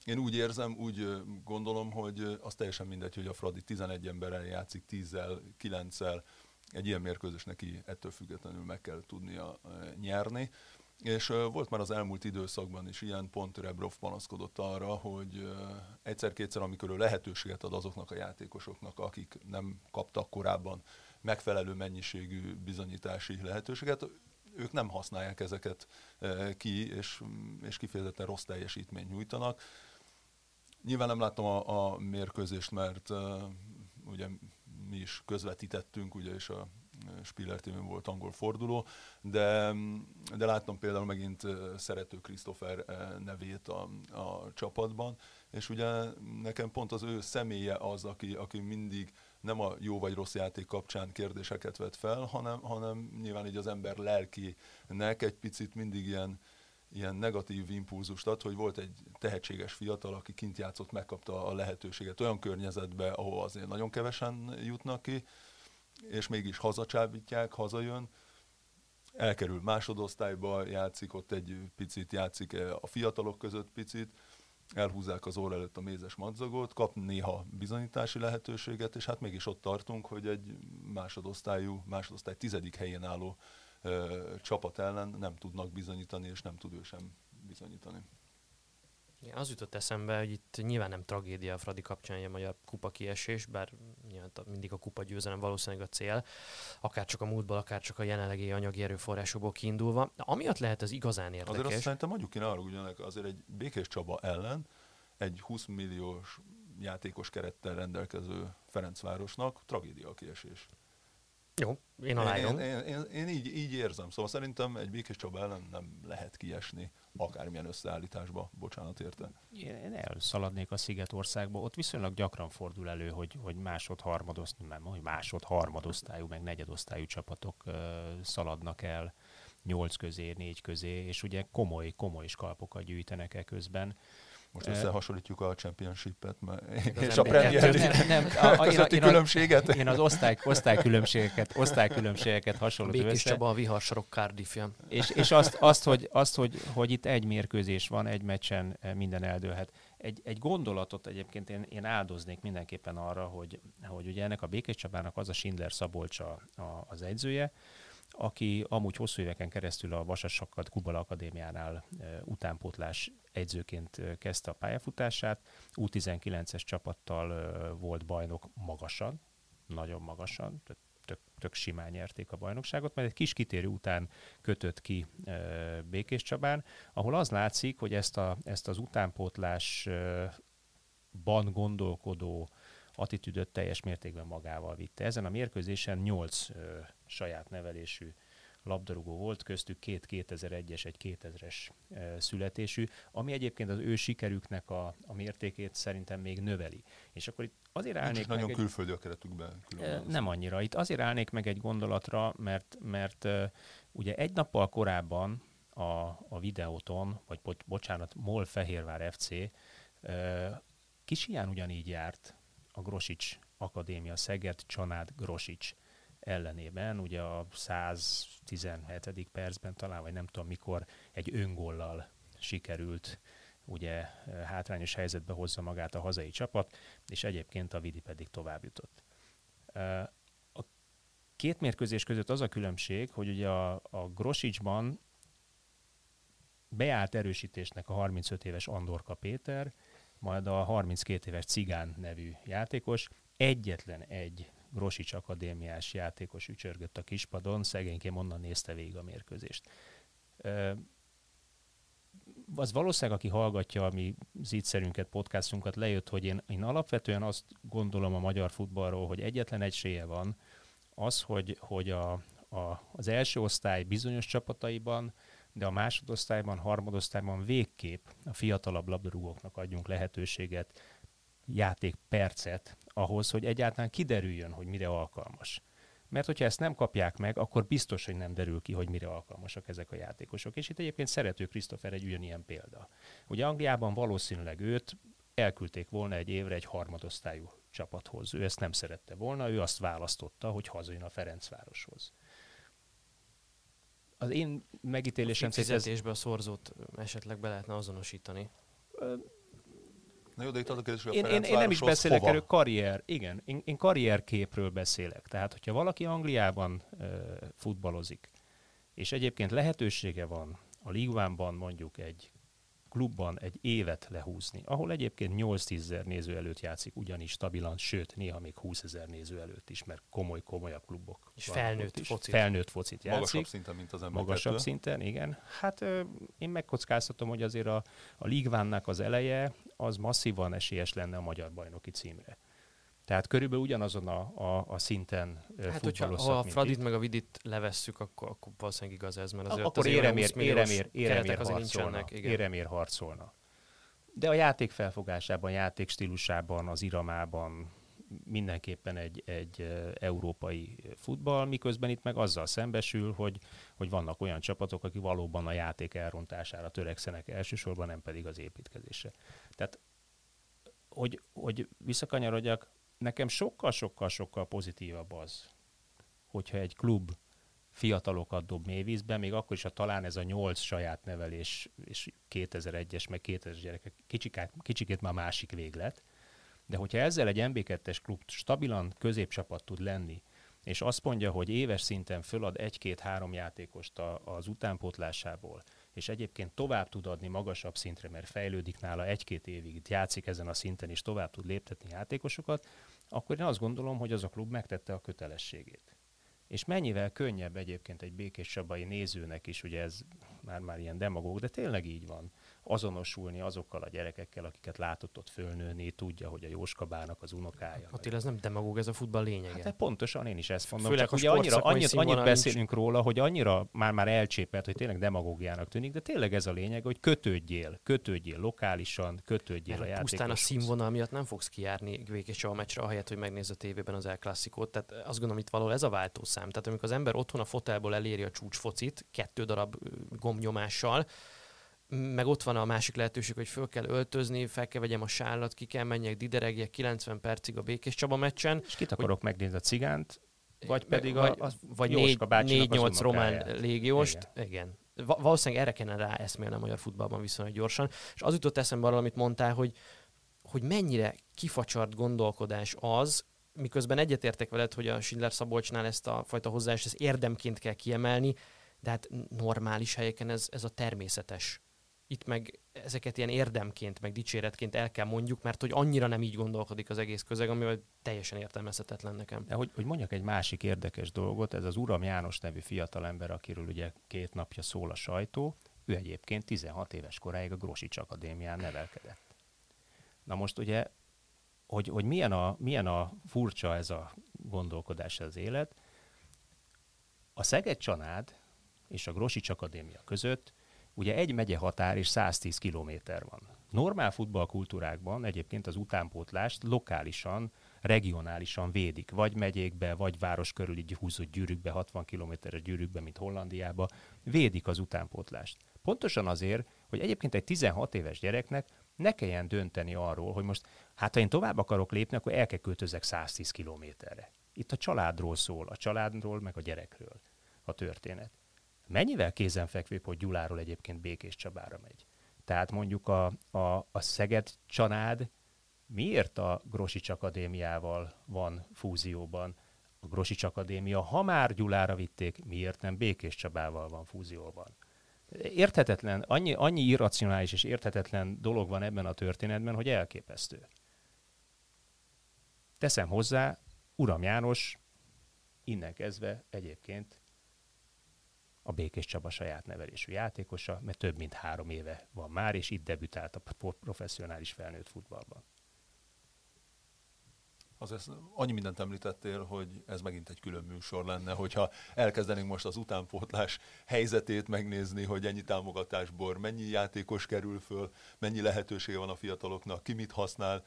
Én úgy érzem, úgy gondolom, hogy az teljesen mindegy, hogy a Fradi 11 emberrel játszik, 10-zel, 9-el, egy ilyen mérkőzés neki ettől függetlenül meg kell tudnia nyerni. És volt már az elmúlt időszakban is ilyen, pont Rebrov panaszkodott arra, hogy egyszer-kétszer, amikor ő lehetőséget ad azoknak a játékosoknak, akik nem kaptak korábban megfelelő mennyiségű bizonyítási lehetőséget, ők nem használják ezeket ki, és, és kifejezetten rossz teljesítményt nyújtanak. Nyilván nem láttam a, a mérkőzést, mert uh, ugye mi is közvetítettünk, ugye, és a Spiller tv volt angol forduló, de, de láttam például megint szerető Christopher nevét a, a csapatban, és ugye nekem pont az ő személye az, aki, aki mindig nem a jó vagy rossz játék kapcsán kérdéseket vet fel, hanem, hanem nyilván így az ember lelkinek egy picit mindig ilyen, ilyen negatív impulzust ad, hogy volt egy tehetséges fiatal, aki kint játszott, megkapta a lehetőséget olyan környezetbe, ahol azért nagyon kevesen jutnak ki, és mégis hazacsábítják, hazajön, elkerül másodosztályba, játszik ott egy picit, játszik a fiatalok között picit, elhúzzák az óra előtt a mézes madzagot, kap néha bizonyítási lehetőséget, és hát mégis ott tartunk, hogy egy másodosztályú, másodosztály tizedik helyén álló ö, csapat ellen nem tudnak bizonyítani, és nem tud ő sem bizonyítani. Igen, az jutott eszembe, hogy itt nyilván nem tragédia a Fradi kapcsán a magyar kupa kiesés, bár nyilván mindig a kupa győzelem valószínűleg a cél, akár csak a múltból, akár csak a jelenlegi anyagi erőforrásokból kiindulva. De amiatt lehet az igazán érdekes. Azért azt szerintem mondjuk ki arra ugyanek, azért egy Békés Csaba ellen egy 20 milliós játékos kerettel rendelkező Ferencvárosnak tragédia a kiesés. Jó, én aláírom. Én, én, én, én így, így érzem, szóval szerintem egy Békés Csaba ellen nem lehet kiesni akármilyen összeállításba, bocsánat érte. Én elszaladnék a Szigetországba, ott viszonylag gyakran fordul elő, hogy, hogy másod, harmadosztályú, nem, hogy másod, harmadosztályú, meg negyedosztályú csapatok uh, szaladnak el nyolc közé, négy közé, és ugye komoly, komoly skalpokat gyűjtenek e közben. Most összehasonlítjuk a championship-et és a Premier League nem, nem, a, a, én, a, különbséget? Én az osztály, osztálykülönbségeket, osztálykülönbségeket hasonlítom Békés Csaba a viharsarok Cardiffja. És, és azt, azt, hogy, azt hogy, hogy, itt egy mérkőzés van, egy meccsen minden eldőlhet. Egy, egy gondolatot egyébként én, én áldoznék mindenképpen arra, hogy, hogy ugye ennek a Békés Csabának az a Schindler Szabolcs a, a, az edzője, aki amúgy hosszú éveken keresztül a Vasassakkad Kubala Akadémiánál utánpótlás egyzőként kezdte a pályafutását. U19-es csapattal volt bajnok magasan, nagyon magasan, tök, tök simán nyerték a bajnokságot, mert egy kis kitérő után kötött ki e, Békés Csabán, ahol az látszik, hogy ezt, a, ezt az utánpótlásban gondolkodó attitűdöt teljes mértékben magával vitte. Ezen a mérkőzésen nyolc saját nevelésű labdarúgó volt, köztük két 2001-es, egy 2000-es e, születésű, ami egyébként az ő sikerüknek a, a mértékét szerintem még növeli. És akkor itt azért állnék meg nagyon egy... külföldi a keretükben. E, nem annyira. Itt azért állnék meg egy gondolatra, mert, mert e, ugye egy nappal korábban a, a videóton, vagy bo- bocsánat, MOL Fehérvár FC Kisiján ugyanígy járt a Grosics Akadémia Szeged Csanád Grosics ellenében, ugye a 117. percben talán, vagy nem tudom mikor, egy öngollal sikerült ugye hátrányos helyzetbe hozza magát a hazai csapat, és egyébként a Vidi pedig tovább jutott. A két mérkőzés között az a különbség, hogy ugye a, a Grosicsban beállt erősítésnek a 35 éves Andorka Péter, majd a 32 éves Cigán nevű játékos egyetlen egy Grosics akadémiás játékos ücsörgött a kispadon, szegényként onnan nézte végig a mérkőzést. Az valószínűleg, aki hallgatja a mi zítszerünket, podcastunkat, lejött, hogy én, én alapvetően azt gondolom a magyar futballról, hogy egyetlen egység van, az, hogy, hogy a, a, az első osztály bizonyos csapataiban de a másodosztályban, harmadosztályban végképp a fiatalabb labdarúgóknak adjunk lehetőséget, játékpercet ahhoz, hogy egyáltalán kiderüljön, hogy mire alkalmas. Mert hogyha ezt nem kapják meg, akkor biztos, hogy nem derül ki, hogy mire alkalmasak ezek a játékosok. És itt egyébként szerető Christopher egy ugyanilyen példa. Ugye Angliában valószínűleg őt elküldték volna egy évre egy harmadosztályú csapathoz. Ő ezt nem szerette volna, ő azt választotta, hogy hazajön a Ferencvároshoz az én megítélésem szerint... Fizetésbe ez... a szorzót esetleg be lehetne azonosítani. Na jó, de itt az a kérdés, hogy a én, én, én nem is beszélek hova? erről, karrier, igen, én, én karrierképről beszélek. Tehát, hogyha valaki Angliában uh, futballozik, és egyébként lehetősége van a Ligvánban mondjuk egy klubban egy évet lehúzni, ahol egyébként 8-10 ezer néző előtt játszik ugyanis stabilan, sőt, néha még 20 ezer néző előtt is, mert komoly, komolyabb klubok. És felnőtt is. focit. Felnőtt focit játszik. Magasabb szinten, mint az ember Magasabb szinten, igen. Hát ö, én megkockáztatom, hogy azért a, a Ligvánnak az eleje az masszívan esélyes lenne a magyar bajnoki címre. Tehát körülbelül ugyanazon a, a, a szinten Hát, hogyha ha a Fradit meg a Vidit levesszük, akkor, akkor valószínűleg igaz ez, mert azért akkor éremér, éremér, éremér, harcolna, éremér harcolna. De a játék felfogásában, játék stílusában, az iramában mindenképpen egy, egy európai futball, miközben itt meg azzal szembesül, hogy, hogy vannak olyan csapatok, akik valóban a játék elrontására törekszenek elsősorban, nem pedig az építkezésre. Tehát, hogy, hogy visszakanyarodjak, nekem sokkal-sokkal-sokkal pozitívabb az, hogyha egy klub fiatalokat dob mélyvízbe, még akkor is, ha talán ez a nyolc saját nevelés és 2001-es, meg 2000-es gyerekek kicsikát, kicsikét már másik véglet, de hogyha ezzel egy MB2-es klub stabilan középcsapat tud lenni, és azt mondja, hogy éves szinten fölad egy-két-három játékost az utánpótlásából, és egyébként tovább tud adni magasabb szintre, mert fejlődik nála egy-két évig, játszik ezen a szinten, és tovább tud léptetni játékosokat, akkor én azt gondolom, hogy az a klub megtette a kötelességét. És mennyivel könnyebb egyébként egy békés Csabai nézőnek is, ugye ez már-már ilyen demagóg, de tényleg így van, azonosulni azokkal a gyerekekkel, akiket látott ott fölnőni, tudja, hogy a Jóskabának az unokája. Attila, ez nem demagóg, ez a futball lényege. Hát pontosan én is ezt mondom. Főleg csak ugye annyira, annyit, annyit beszélünk nincs. róla, hogy annyira már-már elcsépelt, hogy tényleg demagógiának tűnik, de tényleg ez a lényeg, hogy kötődjél, kötődjél lokálisan, kötődjél Mert a játékoshoz. Pusztán a színvonal miatt nem fogsz kijárni Békés Csaba meccsre, ahelyett, hogy megnézd a tévében az El Tehát azt gondolom, itt való ez a váltószám. Tehát amikor az ember otthon a fotelból eléri a csúcsfocit, kettő darab gombnyomással, meg ott van a másik lehetőség, hogy föl kell öltözni, fel kell vegyem a sállat, ki kell menjek, dideregjek 90 percig a Békés Csaba meccsen. És kit akarok hogy... megnézni a cigánt, vagy pedig vagy, a, a vagy 4-8 román légióst. Igen. igen. Valószínűleg erre kellene rá eszmélni a magyar futballban viszonylag gyorsan. És az jutott eszembe arra, amit mondtál, hogy, hogy mennyire kifacsart gondolkodás az, miközben egyetértek veled, hogy a Schindler Szabolcsnál ezt a fajta hozzáállást ezt érdemként kell kiemelni, de hát normális helyeken ez, ez a természetes itt meg ezeket ilyen érdemként, meg dicséretként el kell mondjuk, mert hogy annyira nem így gondolkodik az egész közeg, ami teljesen értelmezhetetlen nekem. De hogy, hogy mondjak egy másik érdekes dolgot, ez az Uram János nevű fiatalember, akiről ugye két napja szól a sajtó, ő egyébként 16 éves koráig a Grosics Akadémián nevelkedett. Na most ugye, hogy, hogy milyen, a, milyen a furcsa ez a gondolkodás az élet, a Szeged Csanád és a Grosics Akadémia között Ugye egy megye határ és 110 kilométer van. Normál futballkultúrákban egyébként az utánpótlást lokálisan, regionálisan védik, vagy megyékbe, vagy város körül így húzott gyűrűkbe, 60 kilométeres gyűrűkbe, mint Hollandiába, védik az utánpótlást. Pontosan azért, hogy egyébként egy 16 éves gyereknek ne kelljen dönteni arról, hogy most, hát ha én tovább akarok lépni, akkor el kell költözek 110 kilométerre. Itt a családról szól, a családról, meg a gyerekről a történet. Mennyivel kézenfekvőbb, hogy Gyuláról egyébként Békés Csabára megy? Tehát mondjuk a, a, a Szeged csanád miért a Grosics Akadémiával van fúzióban? A Grosics Akadémia, ha már Gyulára vitték, miért nem Békés Csabával van fúzióban? Érthetetlen, annyi, annyi irracionális és érthetetlen dolog van ebben a történetben, hogy elképesztő. Teszem hozzá, Uram János innen kezdve egyébként a Békés Csaba saját nevelésű játékosa, mert több mint három éve van már, és itt debütált a professzionális felnőtt futballban. Azért annyi mindent említettél, hogy ez megint egy külön műsor lenne, hogyha elkezdenénk most az utánpótlás helyzetét megnézni, hogy ennyi támogatásból mennyi játékos kerül föl, mennyi lehetősége van a fiataloknak, ki mit használ,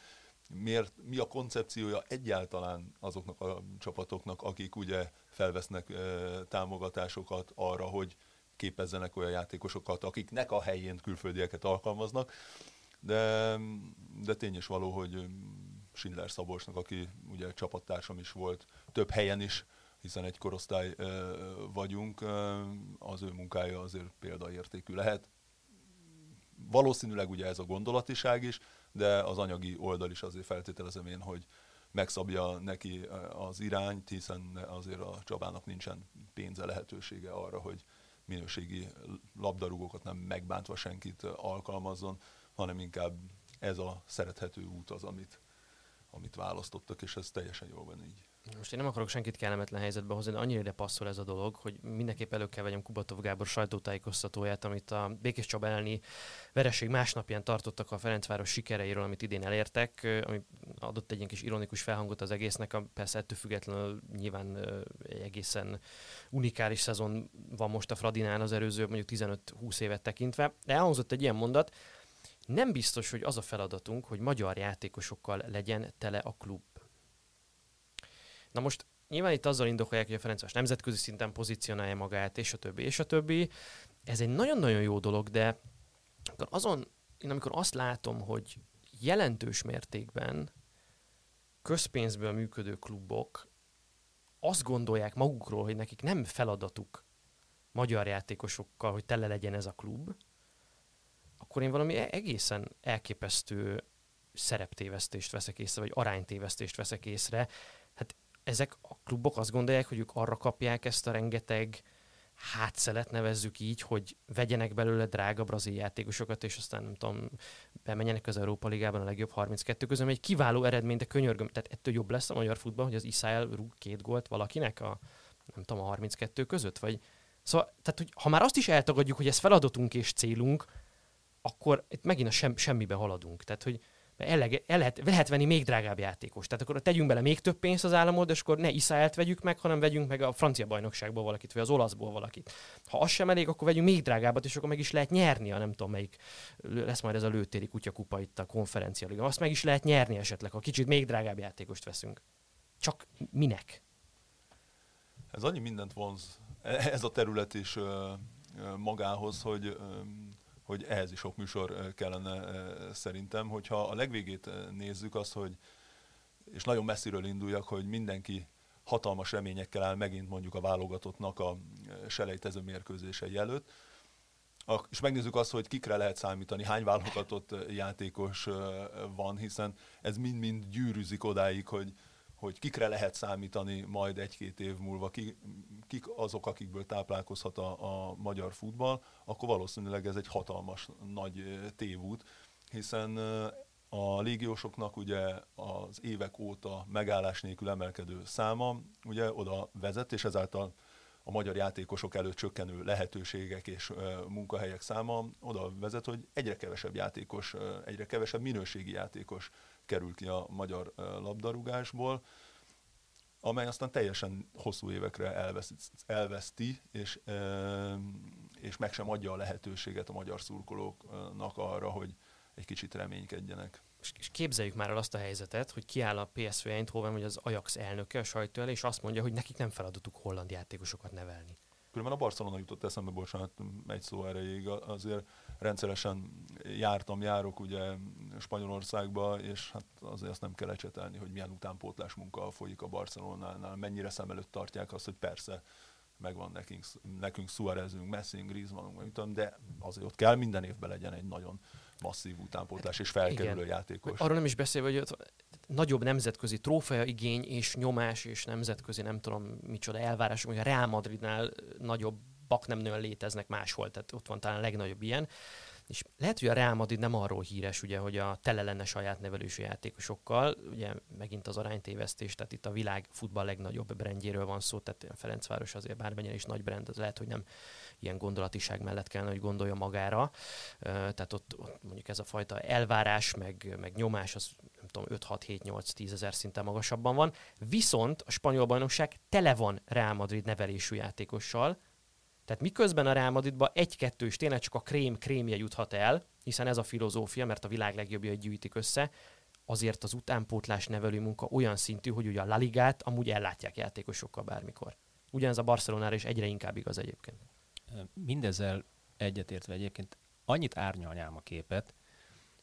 miért, mi a koncepciója egyáltalán azoknak a csapatoknak, akik ugye felvesznek támogatásokat arra, hogy képezzenek olyan játékosokat, akiknek a helyén külföldieket alkalmaznak. De, de tény is való, hogy Schindler Szabolcsnak, aki ugye csapattársam is volt, több helyen is, hiszen egy korosztály e, vagyunk, e, az ő munkája azért példaértékű lehet. Valószínűleg ugye ez a gondolatiság is, de az anyagi oldal is azért feltételezem én, hogy megszabja neki az irányt, hiszen azért a Csabának nincsen pénze lehetősége arra, hogy minőségi labdarúgókat nem megbántva senkit alkalmazzon, hanem inkább ez a szerethető út az, amit, amit választottak, és ez teljesen jól van így. Most én nem akarok senkit kellemetlen helyzetbe hozni, de annyira ide passzol ez a dolog, hogy mindenképp elő kell vegyem Kubatov Gábor sajtótájékoztatóját, amit a Békés Csaba elleni vereség másnapján tartottak a Ferencváros sikereiről, amit idén elértek, ami adott egy ilyen kis ironikus felhangot az egésznek, persze ettől függetlenül nyilván egy egészen unikális szezon van most a Fradinál az előző mondjuk 15-20 évet tekintve. De elhangzott egy ilyen mondat, nem biztos, hogy az a feladatunk, hogy magyar játékosokkal legyen tele a klub. Na most nyilván itt azzal indokolják, hogy a Ferencváros nemzetközi szinten pozícionálja magát, és a többi, és a többi. Ez egy nagyon-nagyon jó dolog, de azon, én amikor azt látom, hogy jelentős mértékben közpénzből működő klubok azt gondolják magukról, hogy nekik nem feladatuk magyar játékosokkal, hogy tele legyen ez a klub, akkor én valami egészen elképesztő szereptévesztést veszek észre, vagy aránytévesztést veszek észre. Ezek a klubok azt gondolják, hogy ők arra kapják ezt a rengeteg hátszelet, nevezzük így, hogy vegyenek belőle drága brazil játékosokat, és aztán nem tudom, bemenjenek az Európa Ligában a legjobb 32 közül, egy kiváló eredmény, de könyörgöm, tehát ettől jobb lesz a magyar futball, hogy az Ismail rúg két gólt valakinek a, nem tudom, a 32 között, vagy Szóval, tehát, hogy ha már azt is eltagadjuk, hogy ez feladatunk és célunk, akkor itt megint a sem, semmibe haladunk. Tehát, hogy el, el lehet, lehet venni még drágább játékos. Tehát akkor tegyünk bele még több pénzt az államod, és akkor ne Iszáelt vegyük meg, hanem vegyünk meg a francia bajnokságból valakit, vagy az olaszból valakit. Ha az sem elég, akkor vegyünk még drágábbat, és akkor meg is lehet nyerni, a nem tudom melyik lesz majd ez a lőtéri kutyakupa itt a konferencia. Azt meg is lehet nyerni esetleg, ha kicsit még drágább játékost veszünk. Csak minek? Ez annyi mindent vonz ez a terület is magához, hogy hogy ehhez is sok műsor kellene szerintem, hogyha a legvégét nézzük azt, hogy és nagyon messziről induljak, hogy mindenki hatalmas reményekkel áll megint mondjuk a válogatottnak a selejtező mérkőzései előtt, és megnézzük azt, hogy kikre lehet számítani, hány válogatott játékos van, hiszen ez mind-mind gyűrűzik odáig, hogy, hogy kikre lehet számítani majd egy-két év múlva, ki, kik azok, akikből táplálkozhat a, a magyar futball, akkor valószínűleg ez egy hatalmas nagy tévút, hiszen a légiósoknak ugye az évek óta megállás nélkül emelkedő száma ugye oda vezet, és ezáltal a magyar játékosok előtt csökkenő lehetőségek és munkahelyek száma oda vezet, hogy egyre kevesebb játékos, egyre kevesebb minőségi játékos kerül ki a magyar labdarúgásból, amely aztán teljesen hosszú évekre elveszti, elveszti és, és meg sem adja a lehetőséget a magyar szurkolóknak arra, hogy egy kicsit reménykedjenek. És képzeljük már el azt a helyzetet, hogy kiáll a PSV Eindhoven, vagy az Ajax elnöke a sajtó elé, és azt mondja, hogy nekik nem feladatuk holland játékosokat nevelni. Különben a Barcelona jutott eszembe, bocsánat, egy szó erejéig, azért rendszeresen jártam, járok ugye Spanyolországba, és hát azért azt nem kell ecsetelni, hogy milyen utánpótlás munka folyik a Barcelonánál, mennyire szem előtt tartják azt, hogy persze megvan nekünk, nekünk Suárezünk, Messing, Griezmannunk, de azért ott kell minden évben legyen egy nagyon masszív utánpótlás és felkerülő Igen. játékos. Arról nem is beszélve, hogy ott nagyobb nemzetközi trófea igény és nyomás és nemzetközi nem tudom micsoda elvárások, hogy a Real Madridnál nagyobb bak nem nagyon léteznek máshol, tehát ott van talán a legnagyobb ilyen. És lehet, hogy a Real Madrid nem arról híres, ugye, hogy a tele lenne saját nevelősű játékosokkal, ugye megint az aránytévesztés, tehát itt a világ futball legnagyobb brandjéről van szó, tehát a Ferencváros azért bármennyire is nagy brand, az lehet, hogy nem ilyen gondolatiság mellett kellene, hogy gondolja magára. Tehát ott, ott mondjuk ez a fajta elvárás, meg, meg nyomás, az nem tudom, 5-6-7-8-10 ezer szinten magasabban van. Viszont a spanyol bajnokság tele van Real Madrid nevelésű játékossal, tehát miközben a Real Madridba egy-kettő is tényleg csak a krém krémje juthat el, hiszen ez a filozófia, mert a világ legjobbjai gyűjtik össze, azért az utánpótlás nevelő munka olyan szintű, hogy ugye a La Ligát amúgy ellátják játékosokkal bármikor. Ugyanez a Barcelonára is egyre inkább igaz egyébként. Mindezzel egyetértve egyébként annyit árnyalnyám a képet,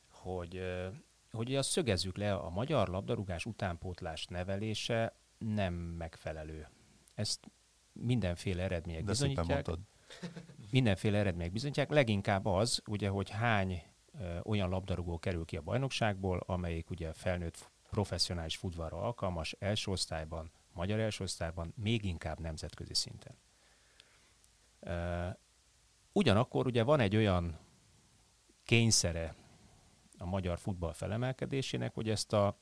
hogy, hogy azt szögezzük le, a magyar labdarúgás utánpótlás nevelése nem megfelelő. Ezt mindenféle eredmények De bizonyítják. Mindenféle eredmények bizonyítják. Leginkább az, ugye, hogy hány ö, olyan labdarúgó kerül ki a bajnokságból, amelyik ugye felnőtt professzionális futballra alkalmas első osztályban, magyar első osztályban, még inkább nemzetközi szinten. Ugyanakkor ugye van egy olyan kényszere a magyar futball felemelkedésének, hogy ezt a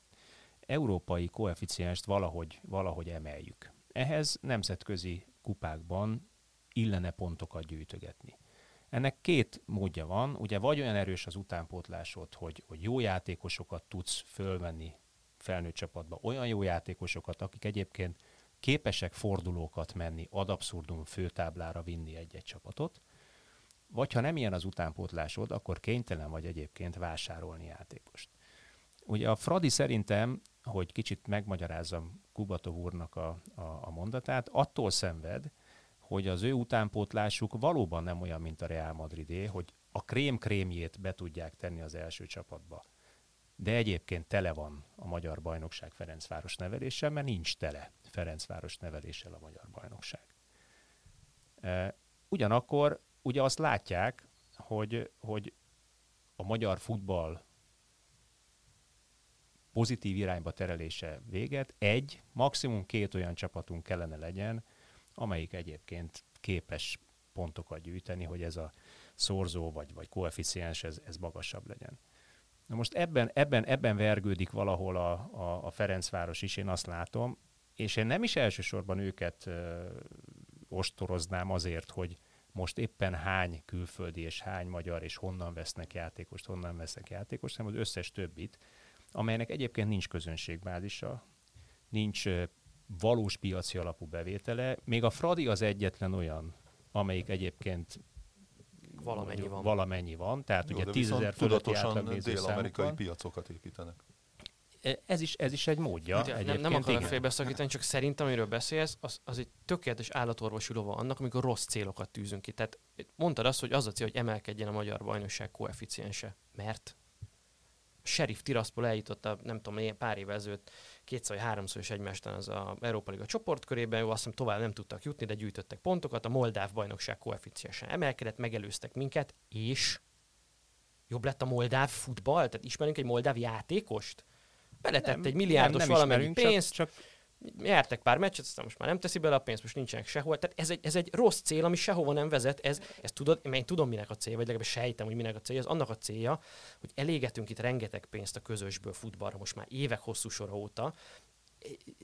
európai koeficienst valahogy, valahogy emeljük. Ehhez nemzetközi kupákban illene pontokat gyűjtögetni. Ennek két módja van, ugye vagy olyan erős az utánpótlásod, hogy, hogy jó játékosokat tudsz fölvenni felnőtt csapatba, olyan jó játékosokat, akik egyébként képesek fordulókat menni, ad abszurdum főtáblára vinni egy-egy csapatot, vagy ha nem ilyen az utánpótlásod, akkor kénytelen vagy egyébként vásárolni játékost. Ugye a Fradi szerintem, hogy kicsit megmagyarázzam Kubatov úrnak a, a, a mondatát, attól szenved, hogy az ő utánpótlásuk valóban nem olyan, mint a Real Madridé, hogy a krém krémjét be tudják tenni az első csapatba. De egyébként tele van a Magyar Bajnokság Ferencváros neveléssel, mert nincs tele Ferencváros neveléssel a Magyar Bajnokság. Ugyanakkor ugye azt látják, hogy, hogy a magyar futball pozitív irányba terelése véget, egy, maximum két olyan csapatunk kellene legyen, amelyik egyébként képes pontokat gyűjteni, hogy ez a szorzó vagy, vagy koeficiens ez, ez magasabb legyen. Na most ebben, ebben, ebben vergődik valahol a, a, a Ferencváros is, én azt látom, és én nem is elsősorban őket ö, ostoroznám azért, hogy most éppen hány külföldi és hány magyar és honnan vesznek játékost, honnan vesznek játékost, hanem az összes többit, amelynek egyébként nincs közönségbázisa, nincs valós piaci alapú bevétele. Még a Fradi az egyetlen olyan, amelyik egyébként valamennyi van. Valamennyi van, tehát Jó, ugye 10 ezer átlag dél-amerikai piacokat építenek. E, ez is, ez is egy módja. Ugye, nem, nem akarok félbeszakítani, csak szerintem, amiről beszélsz, az, az egy tökéletes állatorvosi lova annak, amikor rossz célokat tűzünk ki. Tehát mondtad azt, hogy az a cél, hogy emelkedjen a magyar bajnokság koeficiense. Mert Sheriff Tiraspol eljutott nem tudom, pár évvel ezelőtt kétszer vagy háromszor is egymástán az a Európa Liga csoportkörében, jó, azt hiszem tovább nem tudtak jutni, de gyűjtöttek pontokat, a Moldáv bajnokság koeficiensen emelkedett, megelőztek minket, és jobb lett a Moldáv futball? Tehát ismerünk egy Moldáv játékost? Beletett nem, egy milliárdos nem, nem valamennyi pénzt, csak, csak nyertek pár meccset, aztán most már nem teszi bele a pénzt, most nincsenek sehol. Tehát ez egy, ez egy rossz cél, ami sehova nem vezet. Ez, ez tudod, én tudom, minek a célja, vagy legalábbis sejtem, hogy minek a célja. Az annak a célja, hogy elégetünk itt rengeteg pénzt a közösből futballra most már évek hosszú sora óta,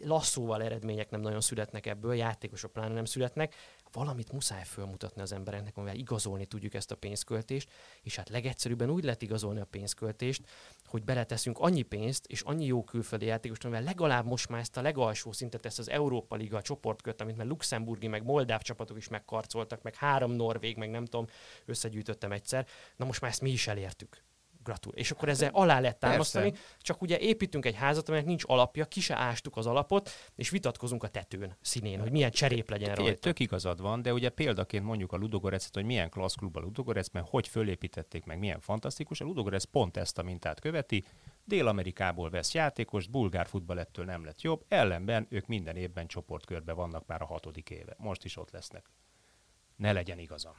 lasszóval eredmények nem nagyon születnek ebből, játékosok pláne nem születnek, valamit muszáj fölmutatni az embereknek, amivel igazolni tudjuk ezt a pénzköltést, és hát legegyszerűbben úgy lehet igazolni a pénzköltést, hogy beleteszünk annyi pénzt és annyi jó külföldi játékost, amivel legalább most már ezt a legalsó szintet, ezt az Európa Liga csoportkört, amit már luxemburgi, meg moldáv csapatok is megkarcoltak, meg három norvég, meg nem tudom, összegyűjtöttem egyszer. Na most már ezt mi is elértük gratul. És akkor ezzel alá lehet támasztani, Persze. csak ugye építünk egy házat, aminek nincs alapja, ki se ástuk az alapot, és vitatkozunk a tetőn színén, hogy milyen cserép legyen rajta. Tök igazad van, de ugye példaként mondjuk a Ludogorecet, hogy milyen klassz klub a Ludogorecben, hogy fölépítették meg, milyen fantasztikus. A Ludogorec pont ezt a mintát követi, Dél-Amerikából vesz játékost, bulgár futball ettől nem lett jobb, ellenben ők minden évben csoportkörbe vannak már a hatodik éve. Most is ott lesznek. Ne legyen igazam.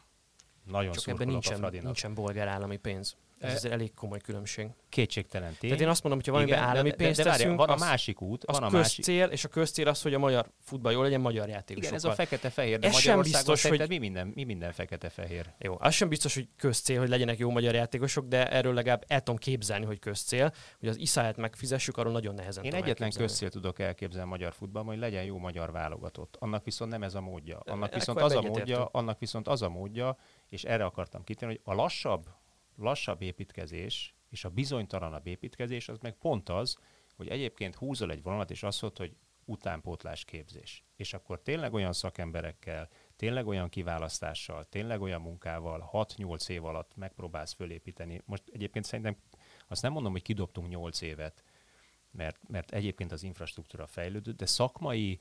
Nagyon Csak ebben nincsen, nincsen bolgár állami pénz. Ez azért elég komoly különbség. Kétségtelen tény. Tehát én azt mondom, hogy ha valamiben állami de, pénzt de, de, de teszünk, van a másik út, az van a közcél, másik... és a közcél az, hogy a magyar futball jól legyen magyar játékosokkal. Igen, ez a fekete-fehér, de ez sem biztos, hogy mi minden, mi minden fekete-fehér. Jó, az sem biztos, hogy közcél, hogy legyenek jó magyar játékosok, de erről legalább el tudom képzelni, hogy közcél, hogy az iszáját megfizessük, arról nagyon nehezen Én egyetlen közcél tudok elképzelni magyar futballban, hogy legyen jó magyar válogatott. Annak viszont nem ez a módja. Annak viszont az a módja, annak viszont az a módja, és erre akartam kitérni, hogy a lassabb lassabb építkezés és a bizonytalanabb építkezés az meg pont az, hogy egyébként húzol egy vonalat, és azt mondod, hogy utánpótlás képzés. És akkor tényleg olyan szakemberekkel, tényleg olyan kiválasztással, tényleg olyan munkával 6-8 év alatt megpróbálsz fölépíteni. Most egyébként szerintem azt nem mondom, hogy kidobtunk 8 évet, mert, mert egyébként az infrastruktúra fejlődött, de szakmai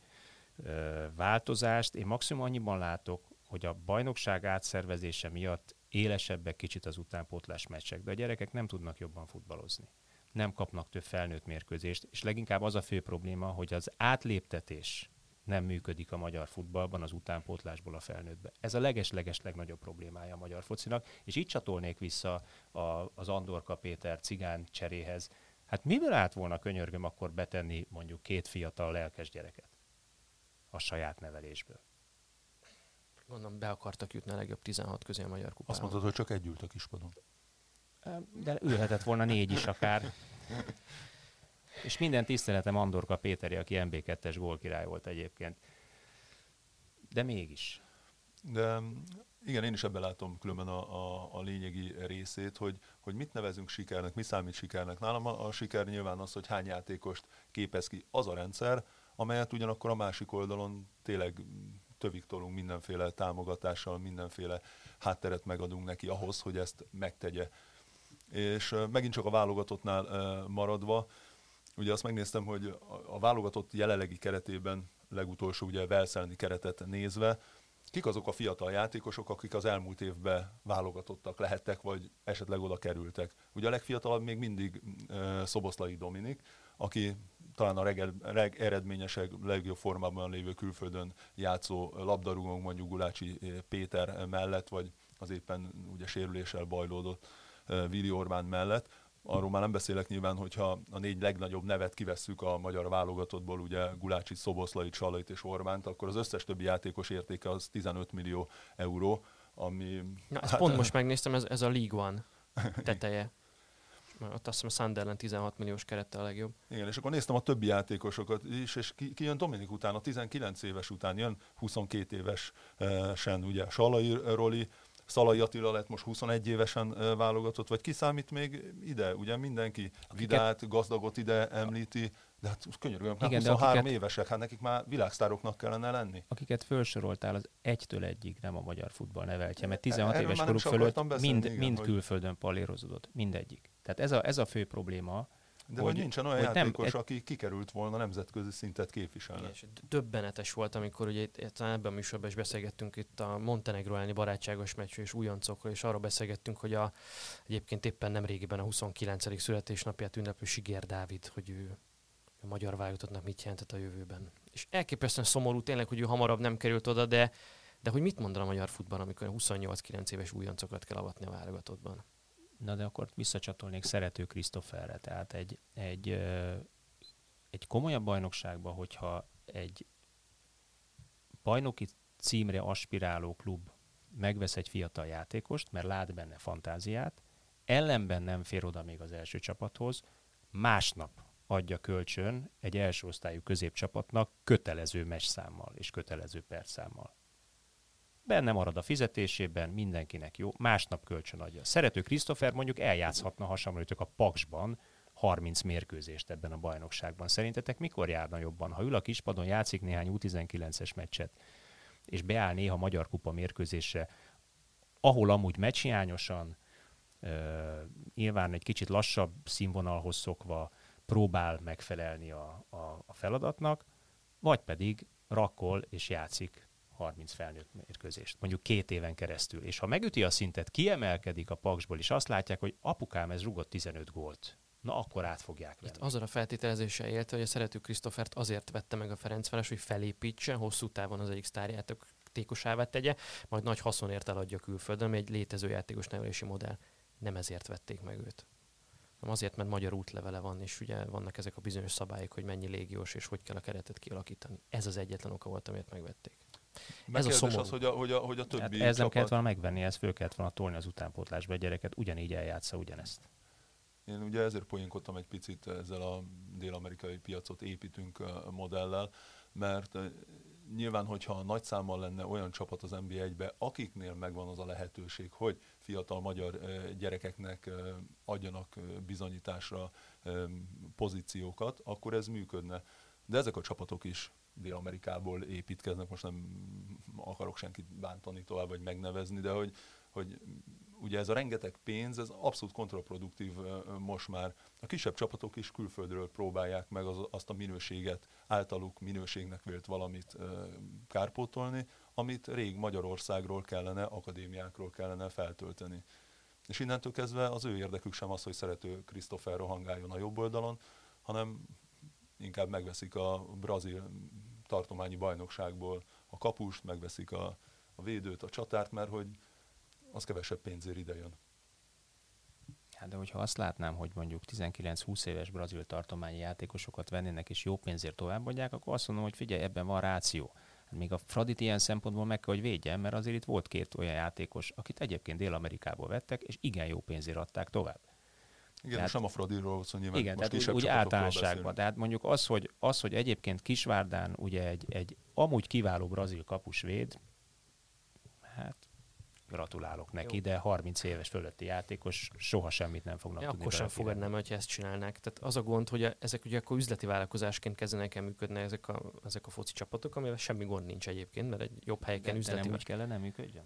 ö, változást én maximum annyiban látok, hogy a bajnokság átszervezése miatt élesebbek kicsit az utánpótlás meccsek, de a gyerekek nem tudnak jobban futballozni. Nem kapnak több felnőtt mérkőzést, és leginkább az a fő probléma, hogy az átléptetés nem működik a magyar futballban az utánpótlásból a felnőttbe. Ez a leges-leges legnagyobb problémája a magyar focinak, és így csatolnék vissza a, az Andorka Péter cigán cseréhez. Hát mivel állt volna könyörgöm akkor betenni mondjuk két fiatal lelkes gyereket a saját nevelésből? Mondom, be akartak jutni a legjobb 16 közé a Magyar Kupában. Azt mondtad, hogy csak egy ült a kispadon. De ülhetett volna négy is akár. És minden tiszteletem Andorka Péteri, aki MB2-es gólkirály volt egyébként. De mégis. De igen, én is ebben látom különben a, a, a lényegi részét, hogy, hogy mit nevezünk sikernek, mi számít sikernek. Nálam a, a siker nyilván az, hogy hány játékost képez ki az a rendszer, amelyet ugyanakkor a másik oldalon tényleg tövig tolunk mindenféle támogatással, mindenféle hátteret megadunk neki ahhoz, hogy ezt megtegye. És megint csak a válogatottnál maradva, ugye azt megnéztem, hogy a válogatott jelenlegi keretében, legutolsó ugye Velszelni keretet nézve, kik azok a fiatal játékosok, akik az elmúlt évben válogatottak lehettek, vagy esetleg oda kerültek. Ugye a legfiatalabb még mindig uh, Szoboszlai Dominik, aki talán a regel, reg eredményesek, legjobb formában lévő külföldön játszó labdarúgónk, mondjuk Gulácsi Péter mellett, vagy az éppen ugye sérüléssel bajlódott Vili Orbán mellett. Arról már nem beszélek nyilván, hogyha a négy legnagyobb nevet kivesszük a magyar válogatottból, ugye Gulácsi, Szoboszlait, Salait és Orbánt, akkor az összes többi játékos értéke az 15 millió euró, ami... Na, ezt hát, pont most megnéztem, ez, ez a League One *laughs* teteje. Ott azt hiszem a Sunderland 16 milliós kerette a legjobb. Igen, és akkor néztem a többi játékosokat is, és ki, ki jön Dominik után, a 19 éves után jön 22 évesen, ugye Salai Roli, Szalai Attila lett most 21 évesen válogatott, vagy kiszámít még ide, ugye mindenki Vidát, gazdagot ide említi, de hát könyörgöm, hát Igen, 23 akiket, évesek, hát nekik már világsztároknak kellene lenni. Akiket felsoroltál, az egytől egyig nem a magyar futball neveltje, mert 16 Erről éves koruk fölött beszélni, mind, igen, mind hogy... külföldön palérozódott, mindegyik. Tehát ez a, ez a fő probléma, de hogy, hogy nincsen olyan hogy játékos, nem, aki kikerült volna nemzetközi szintet képviselni. És döbbenetes volt, amikor ugye itt ebben a műsorban is beszélgettünk itt a Montenegro elleni barátságos meccsről és újoncokról, és arról beszélgettünk, hogy a, egyébként éppen nem régiben a 29. születésnapját ünneplő Sigér Dávid, hogy ő a magyar válogatottnak mit jelentett a jövőben. És elképesztően szomorú tényleg, hogy ő hamarabb nem került oda, de, de hogy mit mondaná a magyar futball, amikor 28-9 éves újoncokat kell avatni a válogatottban? Na de akkor visszacsatolnék Szerető Krisztoferre. Tehát egy, egy, egy komolyabb bajnokságban, hogyha egy bajnoki címre aspiráló klub megvesz egy fiatal játékost, mert lát benne fantáziát, ellenben nem fér oda még az első csapathoz, másnap adja kölcsön egy első osztályú középcsapatnak kötelező messzámmal és kötelező percszámmal benne marad a fizetésében, mindenkinek jó, másnap kölcsön adja. Szerető Krisztofer mondjuk eljátszhatna hasonlítok a Paksban 30 mérkőzést ebben a bajnokságban. Szerintetek mikor járna jobban? Ha ül a kispadon, játszik néhány U19-es meccset, és beáll néha Magyar Kupa mérkőzésre, ahol amúgy meccshiányosan, uh, nyilván egy kicsit lassabb színvonalhoz szokva próbál megfelelni a, a, a feladatnak, vagy pedig rakkol és játszik 30 felnőtt mérkőzést, mondjuk két éven keresztül. És ha megüti a szintet, kiemelkedik a paksból, és azt látják, hogy apukám ez rugott 15 gólt, na akkor át fogják venni. Itt azon a feltételezéssel élte, hogy a szerető Krisztofert azért vette meg a Ferencváros, hogy felépítsen, hosszú távon az egyik sztárjátékosává tegye, majd nagy haszonért eladja külföldön, ami egy létező játékos nevelési modell. Nem ezért vették meg őt hanem azért, mert magyar útlevele van, és ugye vannak ezek a bizonyos szabályok, hogy mennyi légiós, és hogy kell a keretet kialakítani. Ez az egyetlen oka volt, amit megvették. Ez a szomorú. Az, hogy a, hogy a, hogy a többi hát ez csapat... nem kellett volna megvenni, ez föl kellett volna tolni az utánpótlásba a gyereket, ugyanígy eljátsza ugyanezt. Én ugye ezért poénkodtam egy picit ezzel a dél-amerikai piacot építünk modellel, mert nyilván, hogyha nagy számmal lenne olyan csapat az NB1-be, akiknél megvan az a lehetőség, hogy fiatal magyar gyerekeknek adjanak bizonyításra pozíciókat, akkor ez működne. De ezek a csapatok is Dél-Amerikából építkeznek, most nem akarok senkit bántani tovább, vagy megnevezni, de hogy, hogy ugye ez a rengeteg pénz, ez abszolút kontraproduktív most már. A kisebb csapatok is külföldről próbálják meg az, azt a minőséget, általuk minőségnek vélt valamit kárpótolni, amit rég Magyarországról kellene, akadémiákról kellene feltölteni. És innentől kezdve az ő érdekük sem az, hogy szerető Christopher rohangáljon a jobb oldalon, hanem inkább megveszik a brazil tartományi bajnokságból a kapust, megveszik a, a védőt, a csatárt, mert hogy az kevesebb pénzért ide jön. Hát de hogyha azt látnám, hogy mondjuk 19-20 éves brazil tartományi játékosokat vennének és jó pénzért továbbadják, akkor azt mondom, hogy figyelj, ebben van ráció. Hát még a Fradit ilyen szempontból meg kell, hogy védjen, mert azért itt volt két olyan játékos, akit egyébként Dél-Amerikából vettek, és igen jó pénzért adták tovább. Igen, tehát, sem a Fradiról szó nyilván. Igen, most tehát úgy, úgy általánosságban. Tehát mondjuk az hogy, az, hogy egyébként Kisvárdán ugye egy, egy amúgy kiváló brazil kapusvéd, hát gratulálok neki, Jó. de 30 éves fölötti játékos soha semmit nem fognak ja, tudni. Akkor sem fogadnám, hogyha ezt csinálnák. Tehát az a gond, hogy ezek ugye akkor üzleti vállalkozásként kezdenek el működni ezek a, ezek a foci csapatok, amivel semmi gond nincs egyébként, mert egy jobb helyeken de, üzleti. De nem úgy kellene működjön?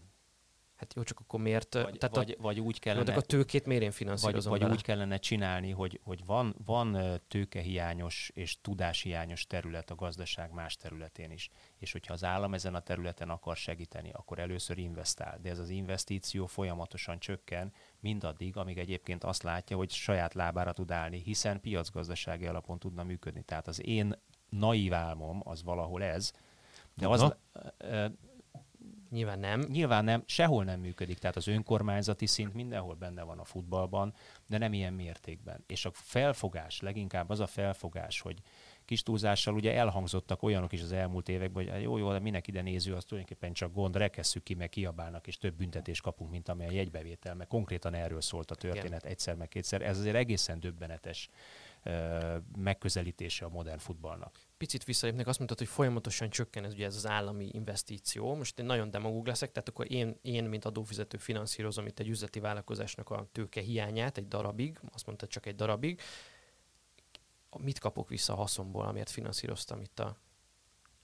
Hát jó, csak akkor miért? Vagy, tehát vagy, a, vagy úgy kellene... a tőkét miért én finanszírozom Vagy, vagy úgy kellene csinálni, hogy, hogy van, van tőkehiányos és tudáshiányos terület a gazdaság más területén is. És hogyha az állam ezen a területen akar segíteni, akkor először investál. De ez az investíció folyamatosan csökken, mindaddig, amíg egyébként azt látja, hogy saját lábára tud állni, hiszen piacgazdasági alapon tudna működni. Tehát az én naív álmom az valahol ez, de az, Nyilván nem. Nyilván nem, sehol nem működik. Tehát az önkormányzati szint mindenhol benne van a futballban, de nem ilyen mértékben. És a felfogás, leginkább az a felfogás, hogy kis túlzással ugye elhangzottak olyanok is az elmúlt években, hogy hát jó, jó, de minek ide néző, az tulajdonképpen csak gond, rekesszük ki, meg kiabálnak, és több büntetést kapunk, mint amely a jegybevétel, meg konkrétan erről szólt a történet Igen. egyszer, meg kétszer. Ez azért egészen döbbenetes megközelítése a modern futballnak. Picit visszalépnek, azt mondtad, hogy folyamatosan csökken ez, ugye ez az állami investíció. Most én nagyon demagóg leszek, tehát akkor én, én mint adófizető finanszírozom itt egy üzleti vállalkozásnak a tőke hiányát egy darabig, azt mondtad csak egy darabig. Mit kapok vissza a haszonból, amiért finanszíroztam itt a,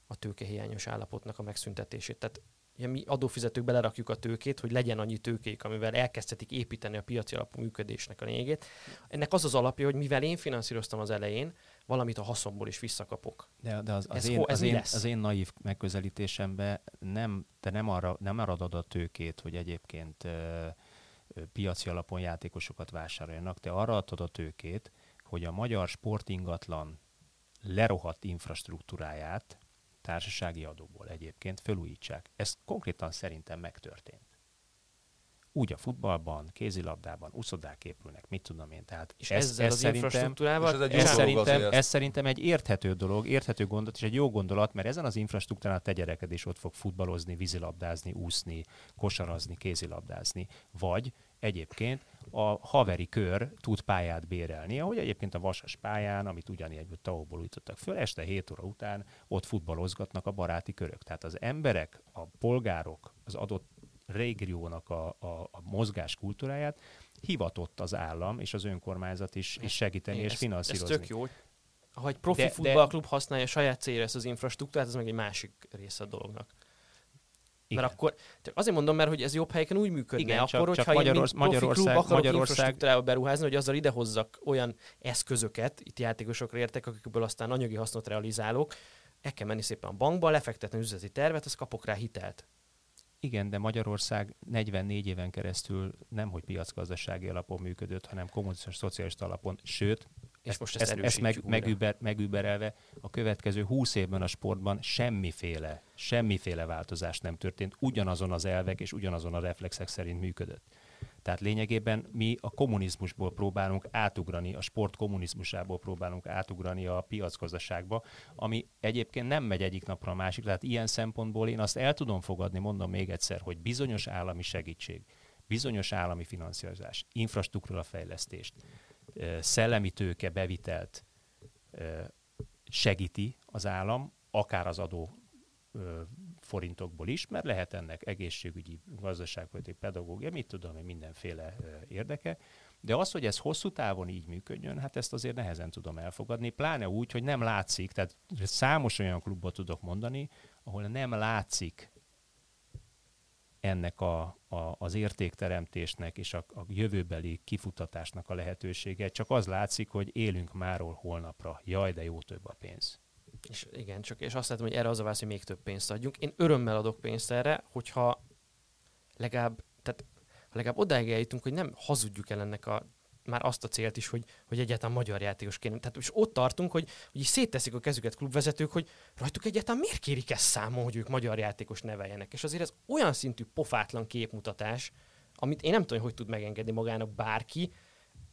a tőkehiányos állapotnak a megszüntetését? Tehát ugye mi adófizetők belerakjuk a tőkét, hogy legyen annyi tőkék, amivel elkezdhetik építeni a piaci alapú működésnek a lényegét. Ennek az az alapja, hogy mivel én finanszíroztam az elején, valamit a haszonból is visszakapok. De, de az, az, ez én, ho, ez az, én, az én naív megközelítésemben nem, te nem arra, nem arra adod a tőkét, hogy egyébként ö, piaci alapon játékosokat vásároljanak, te arra adod a tőkét, hogy a magyar sportingatlan lerohadt infrastruktúráját, társasági adóból egyébként felújítsák. Ez konkrétan szerintem megtörtént. Úgy a futballban, kézilabdában, uszodák épülnek, mit tudom én. Tehát és ez, ezzel ez az szerintem, infrastruktúrával? Ez, ez, szerintem, ez szerintem egy érthető dolog, érthető gondolat, és egy jó gondolat, mert ezen az infrastruktúrán a te gyereked is ott fog futballozni, vízilabdázni, úszni, kosarazni, kézilabdázni. Vagy egyébként a haveri kör tud pályát bérelni, ahogy egyébként a Vasas pályán, amit ugyanígy tavóból újítottak föl, este 7 óra után ott futballozgatnak a baráti körök. Tehát az emberek, a polgárok, az adott régiónak a, a, a mozgás kultúráját hivatott az állam és az önkormányzat is, is segíteni és finanszírozni. Ez tök jó. Ha egy profi de, futballklub de... használja saját célra ezt az infrastruktúrát, ez meg egy másik része a dolognak. Igen. Mert akkor, csak azért mondom, mert hogy ez jobb helyeken úgy működne, Igen, akkor, csak, hogyha csak Magyarorsz, én, Magyarország, klub akarok Magyarország... beruházni, hogy azzal idehozzak olyan eszközöket, itt játékosokra értek, akikből aztán anyagi hasznot realizálok, el kell menni szépen a bankba, lefektetni üzleti tervet, az kapok rá hitelt. Igen, de Magyarország 44 éven keresztül nem hogy piacgazdasági alapon működött, hanem kommunisztus szociális alapon, sőt, és most ezt, ezt, ezt meg, megüber, megüberelve a következő 20 évben a sportban semmiféle, semmiféle változás nem történt, ugyanazon az elvek és ugyanazon a reflexek szerint működött. Tehát lényegében mi a kommunizmusból próbálunk átugrani, a sport kommunizmusából próbálunk átugrani a piacgazdaságba, ami egyébként nem megy egyik napra a másik. Tehát ilyen szempontból én azt el tudom fogadni, mondom még egyszer, hogy bizonyos állami segítség, bizonyos állami finanszírozás, infrastruktúra fejlesztést, szellemi tőke bevitelt segíti az állam, akár az adó forintokból is, mert lehet ennek egészségügyi, gazdaságpolitikai, pedagógia, mit tudom én, mindenféle érdeke. De az, hogy ez hosszú távon így működjön, hát ezt azért nehezen tudom elfogadni, pláne úgy, hogy nem látszik, tehát számos olyan klubot tudok mondani, ahol nem látszik ennek a, a, az értékteremtésnek és a, a jövőbeli kifutatásnak a lehetősége. Csak az látszik, hogy élünk máról holnapra. Jaj, de jó több a pénz. És igen, csak és azt látom, hogy erre az a válasz, hogy még több pénzt adjunk. Én örömmel adok pénzt erre, hogyha legalább, tehát ha legalább odáig eljutunk, hogy nem hazudjuk el ennek a már azt a célt is, hogy, hogy egyáltalán magyar játékos kéne. Tehát és ott tartunk, hogy, hogy is szétteszik a kezüket klubvezetők, hogy rajtuk egyáltalán miért kérik ezt számon, hogy ők magyar játékos neveljenek. És azért ez olyan szintű pofátlan képmutatás, amit én nem tudom, hogy tud megengedni magának bárki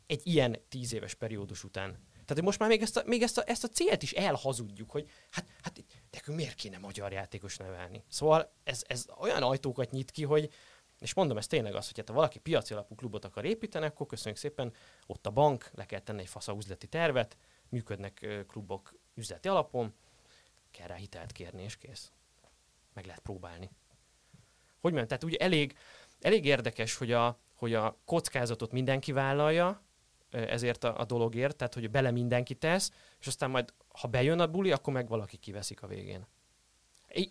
egy ilyen tíz éves periódus után. Tehát most már még ezt a, még ezt a, ezt a célt is elhazudjuk, hogy hát, hát nekünk miért kéne magyar játékos nevelni. Szóval ez, ez olyan ajtókat nyit ki, hogy, és mondom, ez tényleg az, hogy hát ha valaki piaci alapú klubot akar építeni, akkor köszönjük szépen, ott a bank, le kell tenni egy fasza üzleti tervet, működnek klubok üzleti alapon, kell rá hitelt kérni, és kész. Meg lehet próbálni. Hogy mondjam, tehát ugye elég, elég érdekes, hogy a, hogy a kockázatot mindenki vállalja, ezért a, a dologért, tehát hogy bele mindenki tesz, és aztán majd, ha bejön a buli, akkor meg valaki kiveszik a végén.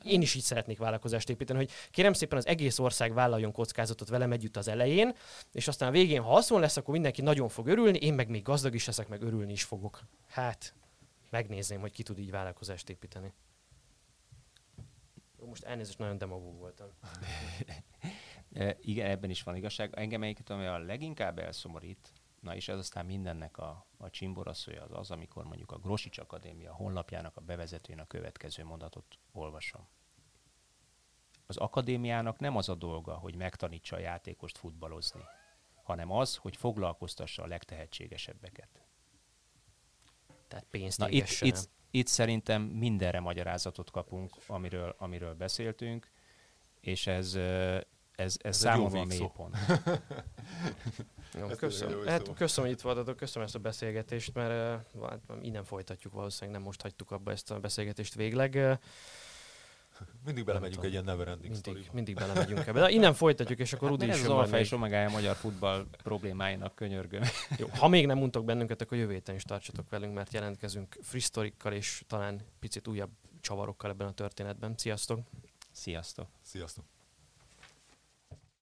én is így szeretnék vállalkozást építeni, hogy kérem szépen az egész ország vállaljon kockázatot velem együtt az elején, és aztán a végén, ha haszon lesz, akkor mindenki nagyon fog örülni, én meg még gazdag is leszek, meg örülni is fogok. Hát, megnézném, hogy ki tud így vállalkozást építeni. Most elnézést, nagyon demagóg voltam. *laughs* e, igen, ebben is van igazság. Engem egyiket, ami a leginkább elszomorít, na és ez aztán mindennek a, a csimboraszója az az, amikor mondjuk a Grosics Akadémia honlapjának a bevezetőjén a következő mondatot olvasom. Az akadémiának nem az a dolga, hogy megtanítsa a játékost futballozni, hanem az, hogy foglalkoztassa a legtehetségesebbeket. Tehát pénzt Na itt, itt, itt szerintem mindenre magyarázatot kapunk, amiről, amiről beszéltünk, és ez, ez, ez, ez számomra a mélypont. Jó, köszönöm. Hát, köszönöm, hogy itt voltatok, köszönöm ezt a beszélgetést, mert uh, hát, innen folytatjuk valószínűleg, nem most hagytuk abba ezt a beszélgetést végleg. Mindig belemegyünk egy ilyen never ending mindig, mindig belemegyünk ebbe. De innen folytatjuk, és akkor hát Rudi is Ez az alfa és omegája a magyar futball problémáinak könyörgöm. Jó, ha még nem mondtok bennünket, akkor jövő héten is tartsatok velünk, mert jelentkezünk frisztorikkal és talán picit újabb csavarokkal ebben a történetben. Sziasztok! Sziasztok! Sziasztok!